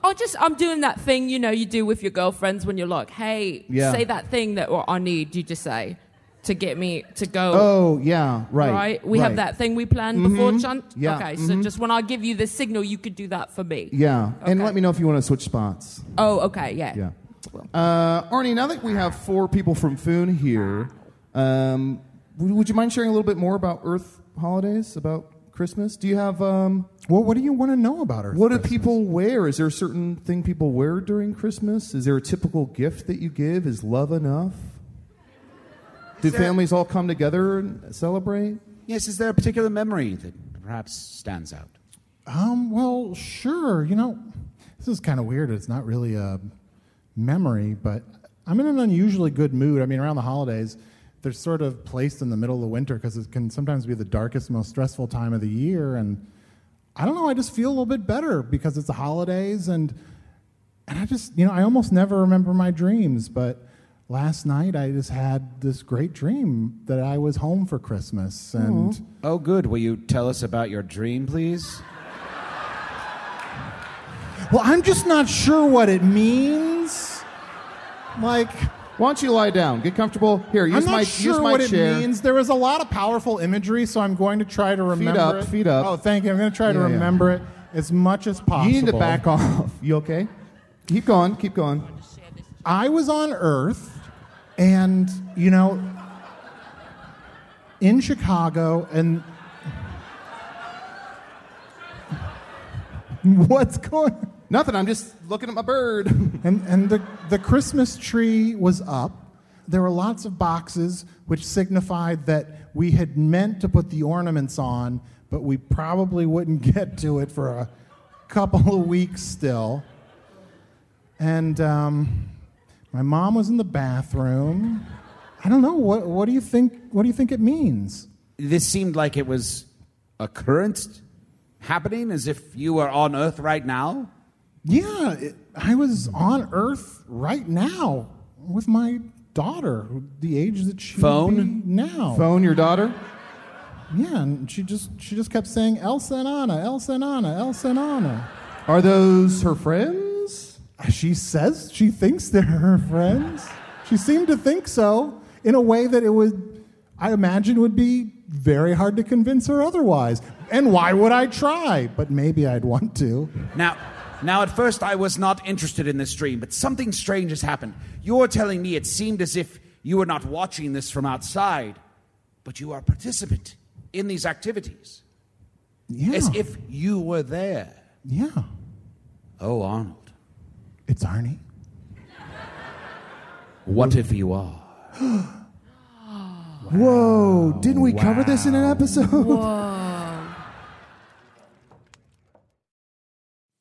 I'm- just I'm doing that thing you know you do with your girlfriends when you're like, hey, Yeah. say that thing that well, I need you to say to get me to go. Oh yeah, right. Right, we have that thing we planned before, Chunt. Yeah, Okay, so mhm. just when I give you the signal, you could do that for me. Yeah, and let me know if you want to switch spots. Oh, okay, yeah. Yeah. Uh, Arnie, now that we have four people from Foon here, um, would you mind sharing a little bit more about Earth holidays, about Christmas? Do you have um, Well, what do you want to know about her? what do people wear? Is there a certain thing people wear during Christmas? Is there a typical gift that you give? Is love enough? Do families all come together and celebrate? Yes, is there a particular memory that perhaps stands out? Um, well, sure. You know, this is kind of weird. It's not really a memory, but I'm in an unusually good mood. I mean, around the holidays, they're sort of placed in the middle of the winter because it can sometimes be the darkest, most stressful time of the year. And I don't know, I just feel a little bit better because it's the holidays. And, and I just, you know, I almost never remember my dreams, but last night I just had this great dream that I was home for Christmas. And. Oh, good. Will you tell us about your dream, please? Well, I'm just not sure what it means. Like, Why don't you lie down? Get comfortable. Here, use I'm not my sure use my what chair. it means. There was a lot of powerful imagery, so I'm going to try to remember Feet up, it. feet up. Oh, thank you. I'm going to try to Yeah, yeah. remember it as much as possible. You need to back off. You okay? Keep going. Keep going. I was on Earth, and you know, in Chicago, and what's going? Nothing. I'm just looking at my bird. And and the the Christmas tree was up, there were lots of boxes which signified that we had meant to put the ornaments on, but we probably wouldn't get to it for a couple of weeks still. And um, my mom was in the bathroom. I don't know what. What do you think? What do you think it means? This seemed like it was a current happening, as if you were on Earth right now. Yeah, it, I was on Earth right now with my daughter, the age that she would Phone? be now. Phone your daughter? Yeah, and she just she just kept saying Elsa and Anna, Elsa and Anna, Elsa and Anna. Are those her friends? Uh, she says she thinks they're her friends. She seemed to think so in a way that it would, I imagine, would be very hard to convince her otherwise. And why would I try? But maybe I'd want to. Now, now, at first I was not interested in this dream, but something strange has happened. You're telling me it seemed as if you were not watching this from outside, but you are a participant in these activities, Yeah. as if you were there. Yeah. Oh, Arnold, It's Arnie. what if you are? Whoa, didn't we cover this in an episode?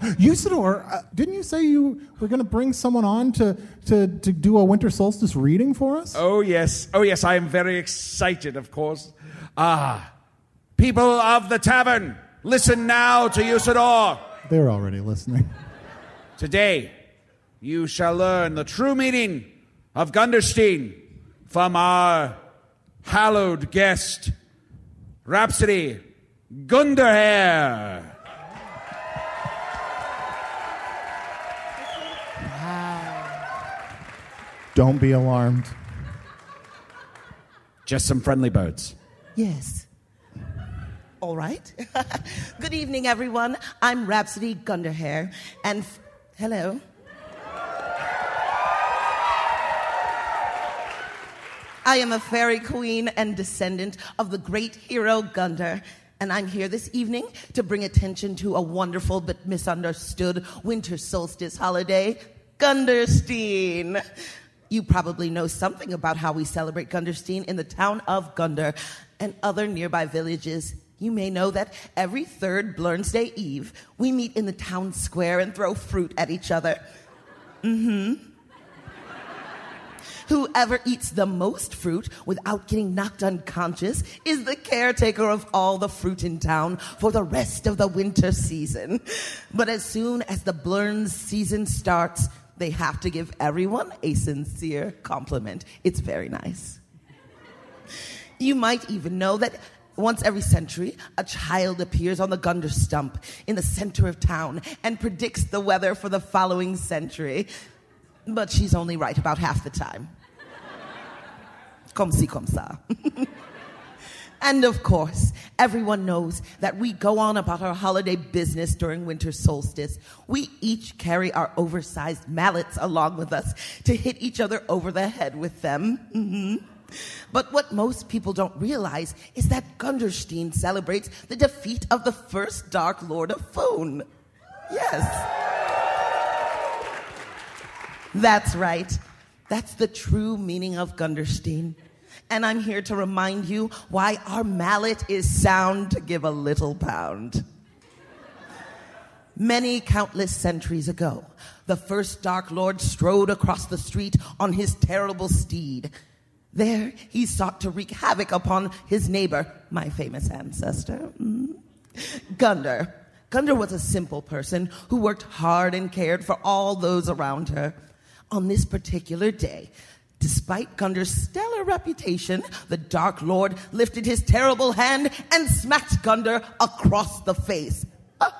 Usidore, uh, didn't you say you were going to bring someone on to, to, to do a winter solstice reading for us? Oh, yes. Oh, yes. I am very excited, of course. Ah, people of the tavern, listen now to Usidore. They're already listening. Today, you shall learn the true meaning of Gunderstein from our hallowed guest, Rhapsody Gunderhair. Don't be alarmed. Just some friendly birds. Yes. All right. Good evening, everyone. I'm Rhapsody Gunderhair, and f- hello. I am a fairy queen and descendant of the great hero Gunder, and I'm here this evening to bring attention to a wonderful but misunderstood winter solstice holiday, Gunderstein. You probably know something about how we celebrate Gunderstein in the town of Gunder and other nearby villages. You may know that every third Blurnsday Eve, we meet in the town square and throw fruit at each other. Mm hmm. Whoever eats the most fruit without getting knocked unconscious is the caretaker of all the fruit in town for the rest of the winter season. But as soon as the Blurns season starts, they have to give everyone a sincere compliment. It's very nice. You might even know that Once every century, a child appears on the Gunder stump in the center of town and predicts the weather for the following century. But she's only right about half the time. Comme si, comme ça. And of course, everyone knows that we go on about our holiday business during winter solstice. We each carry our oversized mallets along with us to hit each other over the head with them. Mhm. But what most people don't realize is that Gunderstein celebrates the defeat of the first Dark Lord of Foon. Yes. That's right. That's the true meaning of Gunderstein. And I'm here to remind you why our mallet is sound to give a little pound. Many countless centuries ago, the first Dark Lord strode across the street on his terrible steed. There, he sought to wreak havoc upon his neighbor, my famous ancestor, mm, Gunder. Gunder was a simple person who worked hard and cared for all those around her. On this particular day, despite Gunder's stellar reputation, the Dark Lord lifted his terrible hand and smacked Gunder across the face. Ah.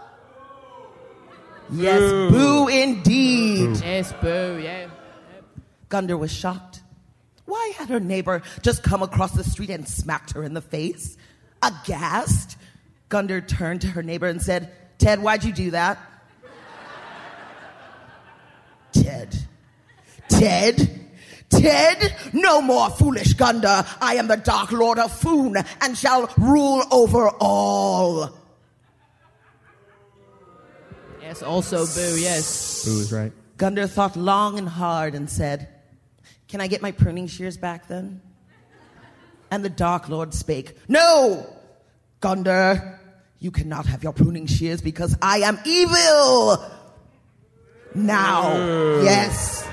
Yes, Boo. boo indeed. Yes, boo, yeah. Gunder was shocked. Why had her neighbor just come across the street and smacked her in the face? Aghast, Gunder turned to her neighbor and said, Ted, why'd you do that? Ted. Ted? Ted? No more foolish Gunder. I am the Dark Lord of Foon and shall rule over all. Yes, also boo, yes. Boo is right. Gunder thought long and hard and said, Can I get my pruning shears back then? And the Dark Lord spake, No! Gunder, you cannot have your pruning shears because I am evil! Now, yes.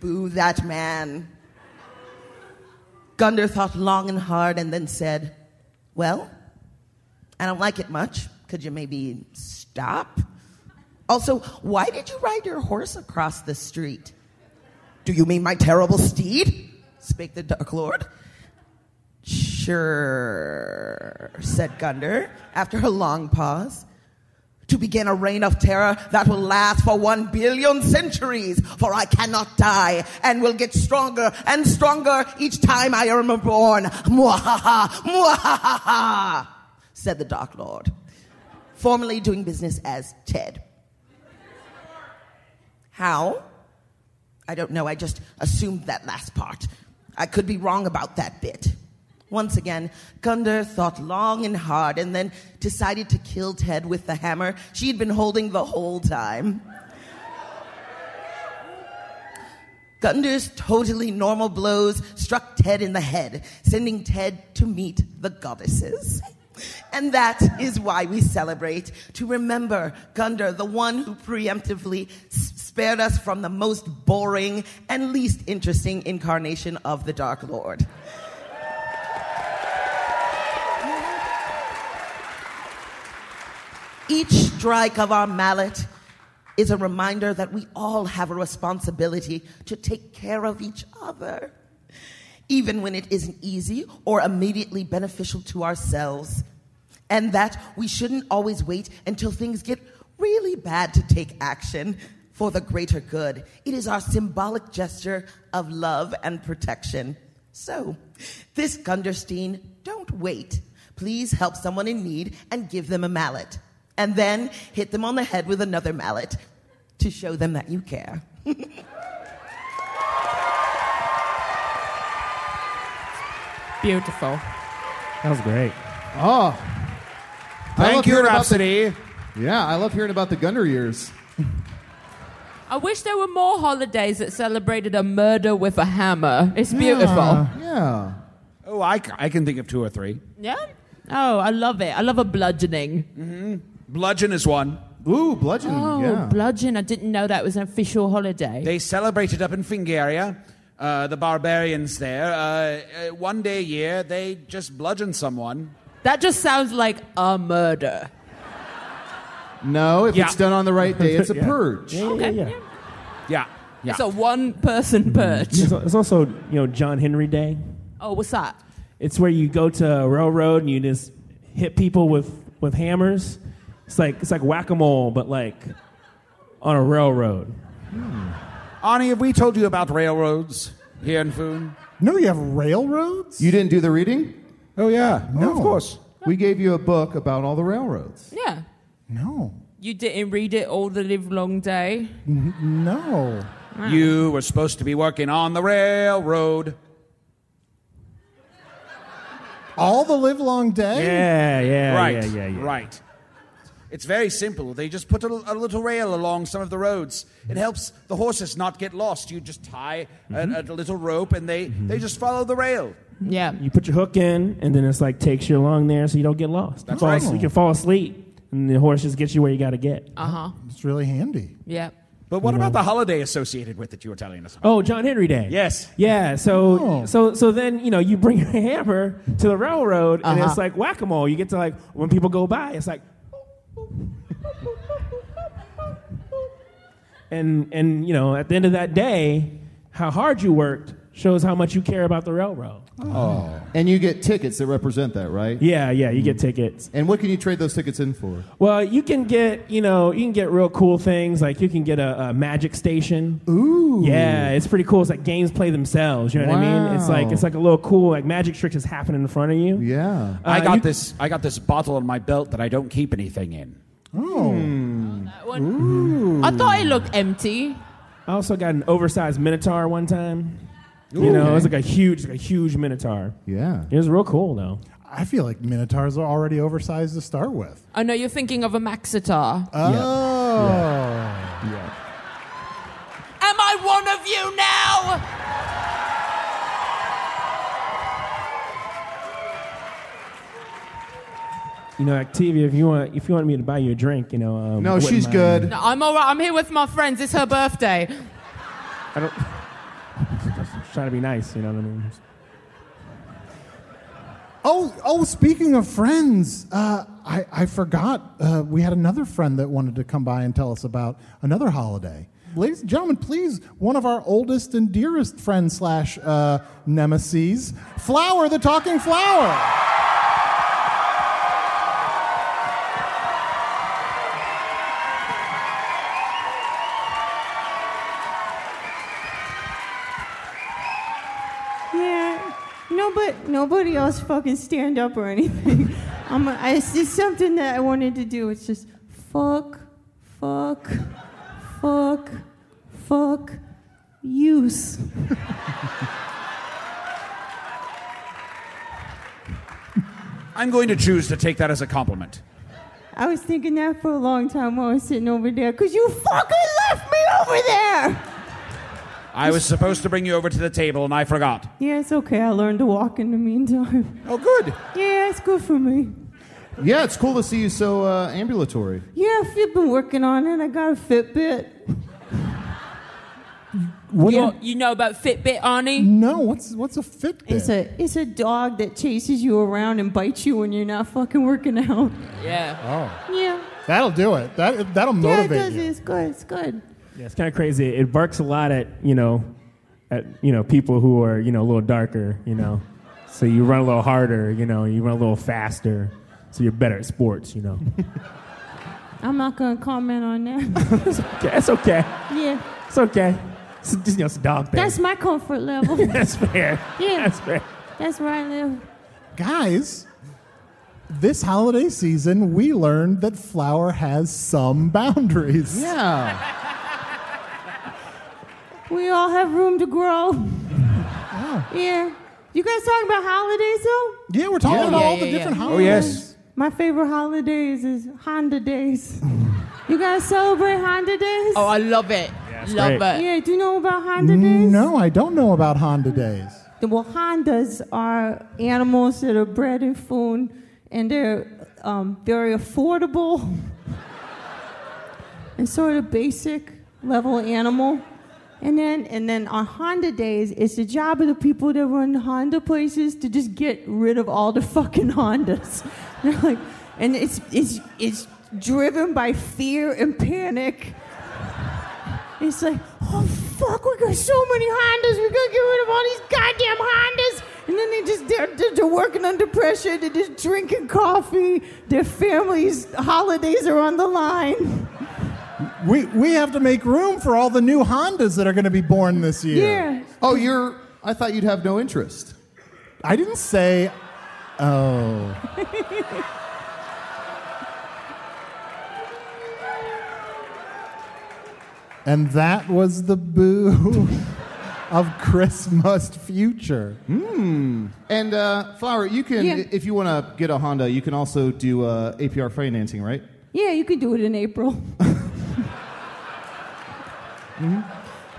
Boo that man. Gunder thought long and hard and then said, Well, I don't like it much. Could you maybe stop? Also, why did you ride your horse across the street? Do you mean my terrible steed? spake the Dark Lord. Sure, said Gunder after a long pause. To begin a reign of terror that will last for one billion centuries, for I cannot die and will get stronger and stronger each time I am born. Mwahaha, mwahaha, said the Dark Lord, formerly doing business as Ted. How? I don't know. I just assumed that last part. I could be wrong about that bit. Once again, Gunder thought long and hard and then decided to kill Ted with the hammer she'd been holding the whole time. Gunder's totally normal blows struck Ted in the head, sending Ted to meet the goddesses. And that is why we celebrate to remember Gunder, the one who preemptively spared us from the most boring and least interesting incarnation of the Dark Lord. Each strike of our mallet is a reminder that we all have a responsibility to take care of each other, even when it isn't easy or immediately beneficial to ourselves. And that we shouldn't always wait until things get really bad to take action for the greater good. It is our symbolic gesture of love and protection. So, this Gunderstein, don't wait. Please help someone in need and give them a mallet. And then hit them on the head with another mallet to show them that you care. Beautiful. That was great. Oh. Thank you, Rhapsody. the- yeah, I love hearing about the Gunner years. I wish there were more holidays that celebrated a murder with a hammer. It's beautiful. Yeah. Oh, I, I can think of two or three. Yeah? Oh, I love it. I love a bludgeoning. Mm-hmm. Bludgeon is one. Ooh, bludgeon. Oh, bludgeon. I didn't know that was an official holiday. They celebrate it up in Fingaria. Uh, the barbarians there. Uh, uh, one day a year, they just bludgeon someone. That just sounds like a murder. No, if Yeah. it's done on the right day, it's a Yeah. purge. Yeah, yeah, yeah. Yeah. It's a one person purge. It's, it's also, you know, John Henry Day. Oh, what's that? It's where you go to a railroad and you just hit people with, with hammers. It's like it's like whack a mole, but like on a railroad. Hmm. Arnie, have we told you about railroads here in Foon? No, you have railroads? You didn't do the reading? Oh, yeah. No, of course. We gave you a book about all the railroads. Yeah. No. You didn't read it all the live long day. no. You were supposed to be working on the railroad. All the live long day? Yeah, yeah, right, yeah, yeah, yeah. right. It's very simple. They just put a, a little rail along some of the roads. It helps the horses not get lost. You just tie Mm-hmm. a, a little rope, and they, they just follow the rail. Yeah. You put your hook in, and then it's like takes you along there, so you don't get lost. That's Fall right. asleep- You can fall asleep, and the horse just gets you where you got to get. Uh huh. It's really handy. Yeah. But what You about know. the holiday associated with it you were telling us about? Oh, John Henry Day. Yes. Yeah. So so so then you know you bring your hammer to the railroad, and Uh-huh. it's like whack a mole. You get to like when people go by, it's like. And and you know at the end of that day, how hard you worked shows how much you care about the railroad. Oh. And you get tickets that represent that, right? Yeah, yeah, you get tickets. And what can you trade those tickets in for? Well, you can get, you know, you can get real cool things. Like you can get a, a magic station. Ooh. Yeah, it's pretty cool. It's like games play themselves. You know what I mean? It's like it's like a little cool like magic trick is happening in front of you. Yeah. I Uh, got you- this. I got this bottle on my belt that I don't keep anything in. Oh. I thought it looked empty. I also got an oversized minotaur one time. You know, it was like a huge, like a huge minotaur. Yeah. It was real cool though. I feel like minotaurs are already oversized to start with. Oh no, you're thinking of a Maxitar. Oh. Yeah. Am I one of you now? You know, Activia, if you want, if you want me to buy you a drink, you know. Um, No, she's good. No, I'm all right. I'm here with my friends. It's her birthday. I don't. Just trying to be nice, you know what I mean. Oh, oh! Speaking of friends, uh, I, I forgot uh, we had another friend that wanted to come by and tell us about another holiday. Ladies and gentlemen, please, one of our oldest and dearest friends slash uh, nemesis, Flower, the talking flower. Nobody else fucking stand up or anything. I'm, I, it's just something that I wanted to do. It's just fuck, fuck, fuck, fuck, use. I'm going to choose to take that as a compliment. I was thinking that for a long time while I was sitting over there, because you fucking left me over there! I was supposed to bring you over to the table and I forgot. Yeah, it's okay. I learned to walk in the meantime. Oh, good. Yeah, it's good for me. Yeah, it's cool to see you so uh, ambulatory. Yeah, I've been working on it. I got a Fitbit. You, you know about Fitbit, Arnie? No, what's what's a Fitbit? It's a it's a dog that chases you around and bites you when you're not fucking working out. Yeah. Oh, Yeah. that'll do it. That that'll Yeah, it motivate does. you. It's good. It's good. Yeah, it's kind of crazy. It barks a lot at you know, at you know people who are you know a little darker. You know, so you run a little harder. You know, you run a little faster, so you're better at sports. You know, I'm not gonna comment on that. okay, it's okay. yeah, It's okay. It's just you know, it's a dog thing. that's my comfort level. That's fair. Yeah. That's fair. That's where I live. Guys, this holiday season, we learned that Flower has some boundaries. Yeah. We all have room to grow. Yeah. You guys talking about holidays though? Yeah, we're talking Yeah. about Yeah, all the yeah, different yeah. Oh, holidays. yes. My favorite holidays is Honda Days. You guys celebrate Honda Days? Oh, I love it. it's love great. it. yeah. Do you know about Honda Days? No, I don't know about Honda Days. The well, Hondas are animals that are bred in food, and they're um, very affordable and sort of basic level animal. And then, and then on Honda days, it's the job of the people that run Honda places to just get rid of all the fucking Hondas. They're like, and it's it's it's driven by fear and panic. It's like, oh fuck, we got so many Hondas, we gotta get rid of all these goddamn Hondas. And then they just they're, they're, they're working under pressure. They're just drinking coffee. Their families' holidays are on the line. We we have to make room for all the new Hondas that are going to be born this year. Oh, you're. I thought you'd have no interest. I didn't say. Oh. and that was the boo of Christmas future. Hmm. And uh, Flower, you can, Yeah. if you want to get a Honda, you can also do uh, APR financing, right? Yeah, you could do it in April.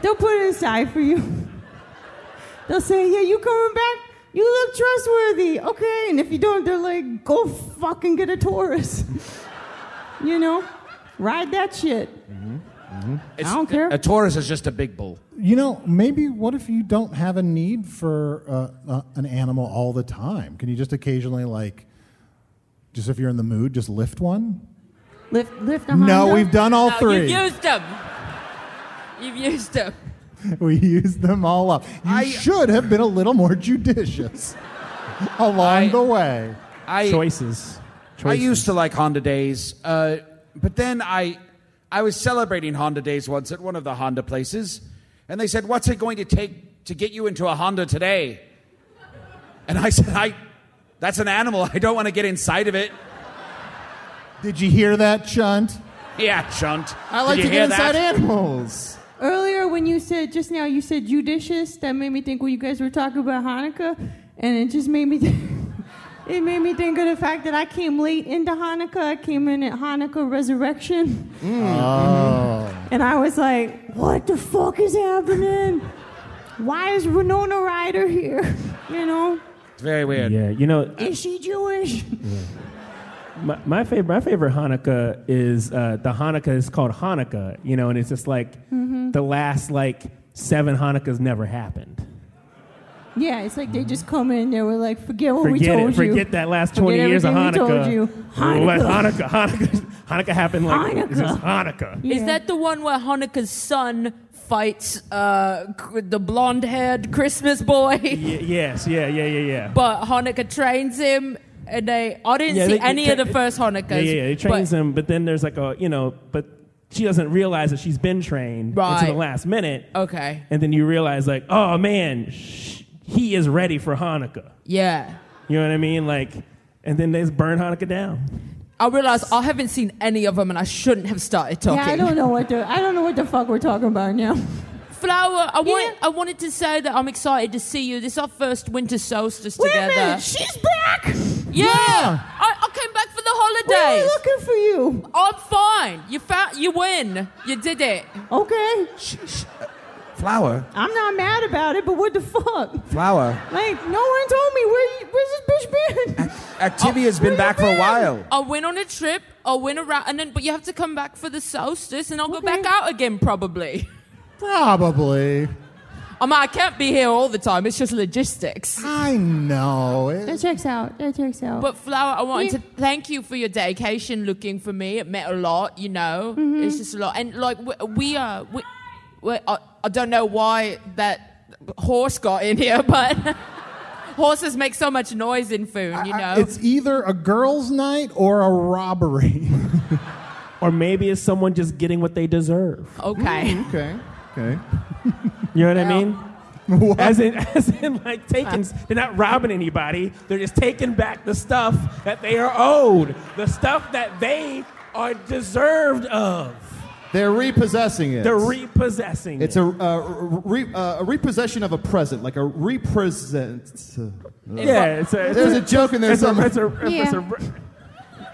They'll put it aside for you. They'll say, "Yeah, you coming back? You look trustworthy." Okay, and if you don't, they're like, "Go fucking get a Taurus." you know, ride that shit. I don't care. A Taurus is just a big bull. You know, maybe what if you don't have a need for uh, uh, an animal all the time? Can you just occasionally, like, just if you're in the mood, just lift one? Lift, lift a No, we've done all No, three. You've used them. You've used them. we used them all up. You should have been a little more judicious along the way. I, Choices. I used to like Honda Days, uh, but then I, I was celebrating Honda Days once at one of the Honda places, and they said, "What's it going to take to get you into a Honda today?" And I said, "I, that's an animal. I don't want to get inside of it." Did you hear that, Chunt? Yeah, chunt. I like Did you to get hear inside that? animals. Earlier, when you said just now, you said judicious. That made me think when you guys were talking about Hanukkah, and it just made me. Th- it made me think of the fact that I came late into Hanukkah. I came in at Hanukkah Resurrection, Oh. and I was like, "What the fuck is happening? Why is Winona Ryder here? You know, It's very weird. Yeah, you know, is she Jewish?" My, my favorite my favorite Hanukkah is uh, the Hanukkah is called Hanukkah, you know, and it's just like Mhm. the last like seven Hanukkahs never happened. Yeah, it's like they just come in. They were like, "Forget what we forget told it. you. Forget that last Forget twenty years of everything Hanukkah. We told you. Hanukkah. Hanukkah, Hanukkah, Hanukkah happened like it's just Hanukkah. Hanukkah. Is that the one where Hanukkah's son fights uh, the blonde-haired Christmas boy? Y- yes, yeah, yeah, yeah, yeah. but Hanukkah trains him, and they. I didn't Yeah, see they- any they of the first Hanukkahs. Yeah, yeah, yeah. They trains but- him, but then there's like a you know, but she doesn't realize that she's been trained Right. until the last minute. Okay. And then you realize like, oh man, sh- he is ready for Hanukkah. Yeah. You know what I mean? Like, and then they just burn Hanukkah down. I realize I haven't seen any of them, and I shouldn't have started talking. Yeah, I don't know what the I don't know what the fuck we're talking about now. Flower, I want I wanted to say that I'm excited to see you. This is our first winter solstice Wait a together. minute, she's back. Yeah, I, I came back for the holidays. We're looking for you. I'm fine. You found, you win. You did it. Okay. Flower, I'm not mad about it, but what the fuck? flower. Like, no one told me where you- where's this bitch been? Activia's been back for a while. I went on a trip. I went around, and then but you have to come back for the solstice, and I'll go back out again probably. Probably. I mean, I can't be here all the time. It's just logistics. I know. It- That checks out. That checks out. But Flower, I wanted Yeah. to thank you for your dedication looking for me. It meant a lot, you know. Mm-hmm. It's just a lot, and like we, we uh, we, we I, I don't know why that horse got in here, but horses make so much noise in Foon, you know. It's either a girls' night or a robbery. or maybe it's someone just getting what they deserve. okay. okay. Okay. You know what I mean? As in, as in, like taking. They're not robbing anybody. They're just taking back the stuff that they are owed, the stuff that they are deserved of. They're repossessing it. They're repossessing. It. It's a, uh, re, uh, a repossession of a present, like a represent. Uh, Yeah, it's a, it's There's a joke in there It's a, somewhere. it's, a, it's, a, re-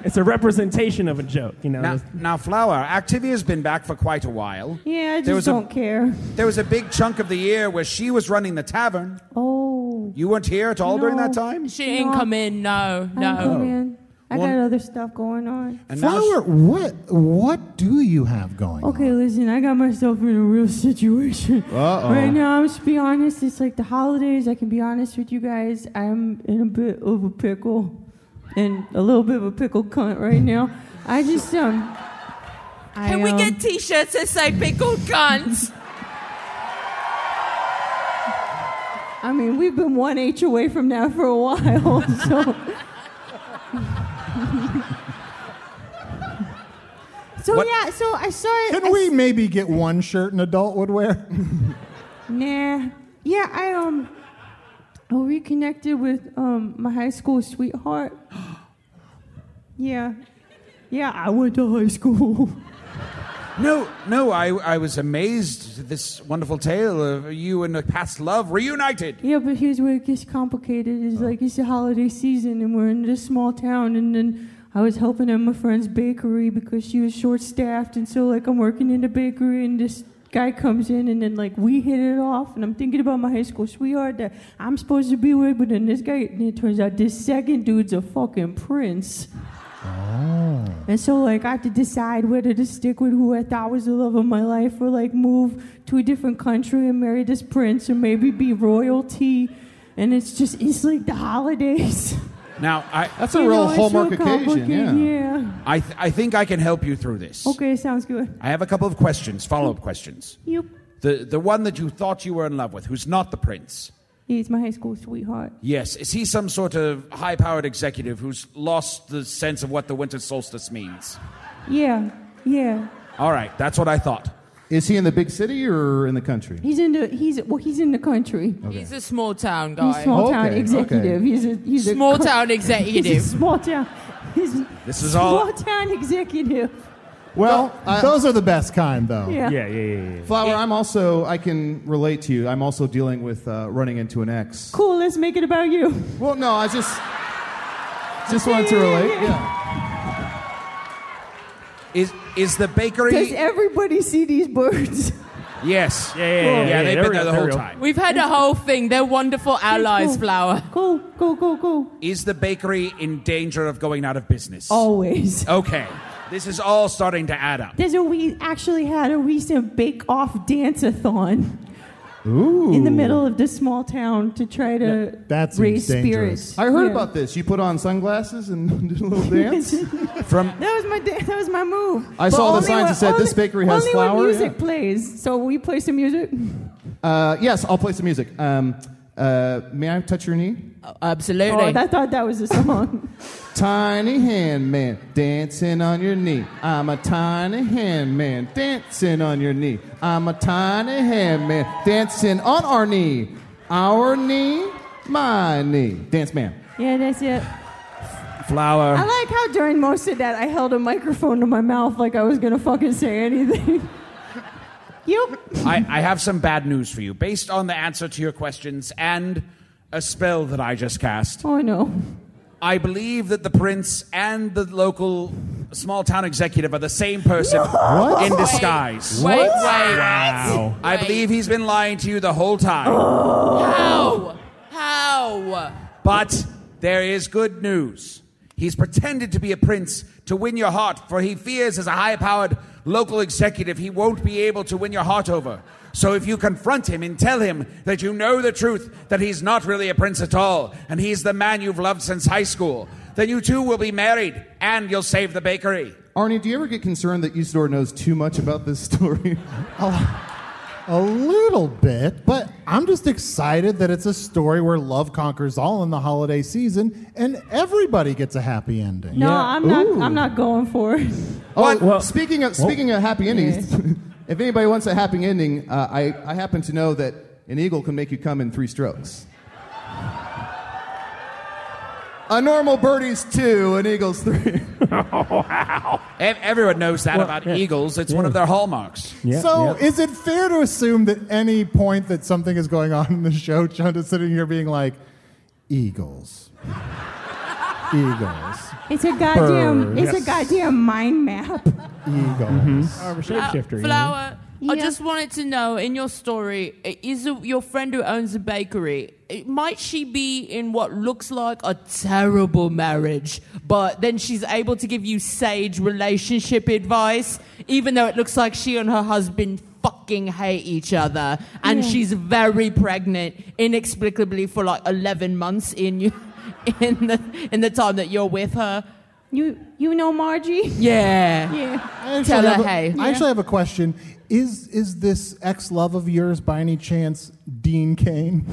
it's a representation of a joke, you know. Now, now, Flower, Activia's been back for quite a while. yeah, I just There was a- don't care. There was a big chunk of the year where she was running the tavern. Oh. You weren't here at all during that time? She didn't No. come in. No, I no. didn't come in. I One- got other stuff going on. And now Flower, what what do you have going? On? Okay, listen, I got myself in a real situation. Uh-oh. Right now, I'm just be honest. It's like the holidays. I can be honest with you guys. I'm in a bit of a pickle, and a little bit of a pickle cunt right now. I just um. I, Can we um, get T-shirts that say "pickled guns"? I mean, we've been one H away from that for a while, so. so What- yeah, so I saw it. Can we maybe get one shirt an adult would wear? Nah. Yeah, I um I reconnected with um my high school sweetheart. yeah. Yeah, I went to high school. No, no, I, I was amazed at this wonderful tale of you and a past love reunited. Yeah, but here's where it gets complicated. It's like it's the holiday season and we're in this small town and then I was helping at my friend's bakery because she was short staffed and so like I'm working in the bakery and this guy comes in and then like we hit it off and I'm thinking about my high school sweetheart that I'm supposed to be with, but then this guy and it turns out this second dude's a fucking prince. Ah. And so, like, I have to decide whether to stick with who I thought was the love of my life or, like, move to a different country and marry this prince or maybe be royalty. And it's just, it's like the holidays. Now, I, That's You know, it's occasion. complicated, yeah. I, th- I think I can help you through this. Okay, sounds good. I have a couple of questions, follow up questions. Yep. The, the one that you thought you were in love with, who's not the prince. He's my high school sweetheart. Yes, is he some sort of high powered executive who's lost the sense of what the winter solstice means? Yeah, yeah. All right, that's what I thought. Is he in the big city or in the country? He's in the, he's, well, he's in the country. He's a small town guy. He's small town Okay, executive. okay. He's a he's a Small town executive. He's a small town. He's This is all- small town executive. Well, I- Those are the best kind, though. Yeah. Yeah, yeah, yeah, yeah. Flower, I'm also, I can relate to you. I'm also dealing with uh, running into an ex. Cool. Let's make it about you. Well, no, I just, just wanted to relate. Yeah. Is, is the bakery. Does everybody see these birds? yes. Yeah, yeah, yeah. Yeah, they've been there real, the whole real. time. We've had a whole thing. They're wonderful allies, cool. Flower. Cool, cool, cool, cool. Is the bakery in danger of going out of business? Always. Okay. This is all starting to add up. There's a we actually had a recent bake off dance-a-thon Ooh. in the middle of this small town to try to that seems raise dangerous. spirits. I heard Yeah. about this. You put on sunglasses and did a little dance. From That was my da- that was my move. I But saw the only signs when- that said, "This bakery has flowers. only flour," When music yeah. plays. So will you play some music? Uh, yes, I'll play some music. Um, uh, may I touch your knee? Absolutely. Oh, I thought that was a song. Tiny hand man dancing on your knee. I'm a tiny hand man dancing on your knee. I'm a tiny hand man dancing on our knee. Our knee, my knee. Dance man. yeah, that's it. flower. I like how during most of that I held a microphone to my mouth like I was gonna fucking say anything. yep. I, I have some bad news for you. Based on the answer to your questions and a spell that I just cast, Oh I know. I believe that the prince and the local small town executive are the same person in disguise. Wait, wait. Wow. I believe he's been lying to you the whole time. How? How? But there is good news. He's pretended to be a prince to win your heart, for he fears as a high powered local executive he won't be able to win your heart over. So if you confront him and tell him that you know the truth, that he's not really a prince at all, and he's the man you've loved since high school, then you two will be married and you'll save the bakery. Arnie, do you ever get concerned that Usidore knows too much about this story? Oh, A little bit, but I'm just excited that it's a story where love conquers all in the holiday season and everybody gets a happy ending. No, I'm not Ooh. I'm not going for it. Oh, Well- speaking of speaking of happy endings, if anybody wants a happy ending, uh, I I happen to know that an eagle can make you come in three strokes. A normal birdie's two, an eagle's three. Ev- Everyone knows that Well, about yeah. eagles. It's one of their hallmarks. Yeah, so, yeah. is it fair to assume that any point that something is going on in the show, John is sitting here being like, Eagles. Eagles. It's a goddamn Bird. it's a goddamn mind map. Eagles. Oh, I'm a Uh, shapeshifter. you know? Flower, I just wanted to know in your story, is your friend who owns a bakery, might she be in what looks like a terrible marriage, but then she's able to give you sage relationship advice, even though it looks like she and her husband fucking hate each other, and Yeah. she's very pregnant inexplicably for like 11 months in you. In the in the time that you're with her, You you know Margie? yeah, Yeah. I actually Tell her have a- hey. I actually have a question. Is is this ex love of yours by any chance Dean Cain?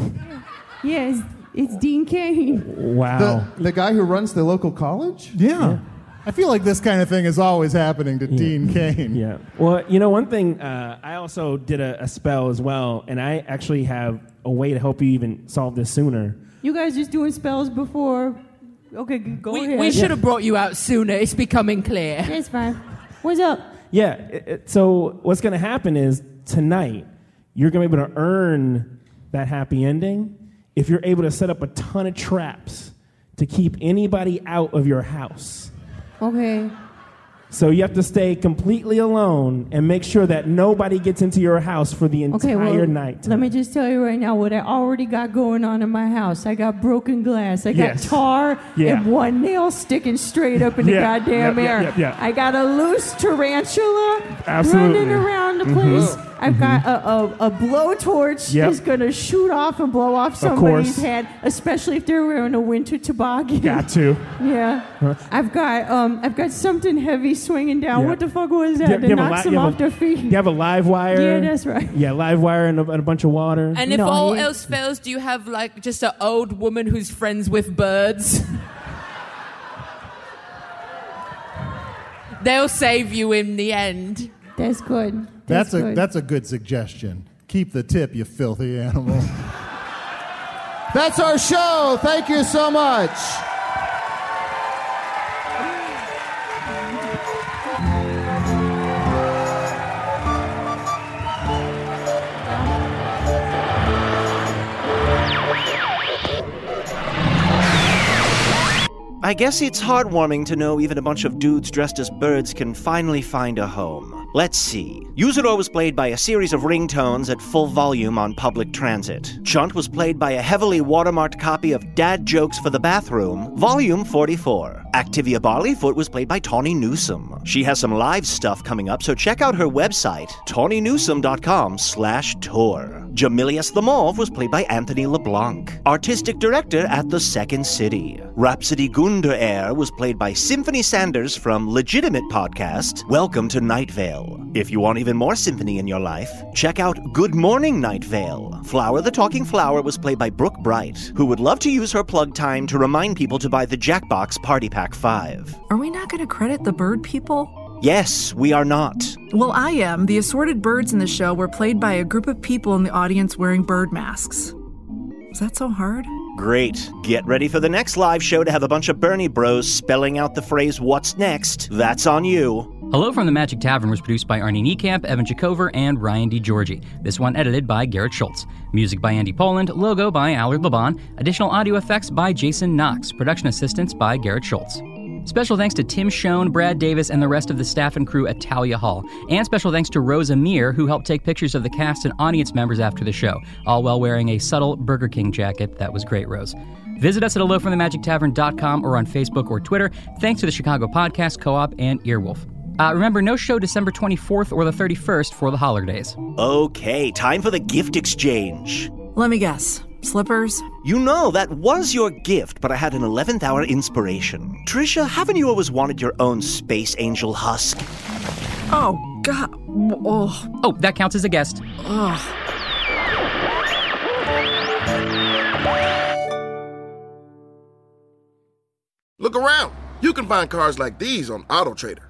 Yeah, it's, it's Dean Cain. Wow. The, the guy who runs the local college? Yeah. I feel like this kind of thing is always happening to Dean Cain. Yeah. Well, you know, one thing, uh, I also did a, a spell as well, and I actually have a way to help you even solve this sooner. You guys just doing spells before. Okay, go We, ahead. we should have brought you out sooner. It's becoming clear. It's fine. What's up? Yeah. it- it- so what's going to happen is tonight you're going to be able to earn that happy ending if you're able to set up a ton of traps to keep anybody out of your house. Okay. So you have to stay completely alone and make sure that nobody gets into your house for the entire Okay, well, night. let me just tell you right now what I already got going on in my house. I got broken glass. I got Yes. tar Yeah. and one nail sticking straight up in the Yeah, goddamn yeah, air. I got a loose tarantula Absolutely. running around the Mhm. place. Mhm. I've got a, a, a blowtorch Yep. that's going to shoot off and blow off somebody's course. head, especially if they're wearing a winter toboggan. Got to. Yeah. Huh? I've got um I've got something heavy swinging down. Yeah. What the fuck was that? you- that you have a knocks li- them off a- their feet. You have a live wire. Yeah, that's right. Yeah, live wire and a, and a bunch of water. And if No, all he- else fails, do you have like just an old woman who's friends with birds? They'll save you in the end. That's good. That's, a good. that's a good suggestion. Keep the tip, you filthy animal. That's our show. Thank you so much. I guess it's heartwarming to know even a bunch of dudes dressed as birds can finally find a home. Let's see. Usidore was played by a series of ringtones at full volume on public transit. Chunt was played by a heavily watermarked copy of Dad Jokes for the Bathroom, volume 44. Activia Barleyfoot was played by Tawny Newsome. She has some live stuff coming up, so check out her website, tawnynewsome.com slash tour. Jamilius the Mauve was played by Anthony LeBlanc, artistic director at the Second City. Rhapsody Gunder Air was played by Symphony Sanders from Legitimate Podcast, Welcome to Night Vale. If you want even more symphony in your life, check out Good Morning Night Vale. Flower the Talking Flower was played by Brooke Breit, who would love to use her plug time to remind people to buy the Jackbox Party Pack 5. Are we not going to credit the bird people? Yes, we are not. Well, I am. The assorted birds in the show were played by a group of people in the audience wearing bird masks. Is that so hard? Great. Get ready for the next live show to have a bunch of Bernie bros spelling out the phrase what's next. That's on you. Hello from the Magic Tavern was produced by Arnie Niekamp, Evan Jacover, and Ryan DiGiorgi. This one edited by Garrett Schultz. Music by Andy Poland, logo by Allard Laban, additional audio effects by Jason Knox, production assistance by Garrett Schultz. Special thanks to Tim Schoen, Brad Davis, and the rest of the staff and crew at Thalia Hall. And special thanks to Rose Amir, who helped take pictures of the cast and audience members after the show, all while wearing a subtle Burger King jacket. That was great, Rose. Visit us at hellofromthemagictavern.com or on Facebook or Twitter. Thanks to the Chicago Podcast Co-op and Earwolf. Uh, remember, no show December 24th or the 31st for the holidays. Okay, time for the gift exchange. Let me guess. Slippers? You know, that was your gift, but I had an 11th hour inspiration. Trisha, haven't you always wanted your own Space Angel husk? Oh, God. Oh. Oh, that counts as a guest. Ugh. Look around. You can find cars like these on AutoTrader.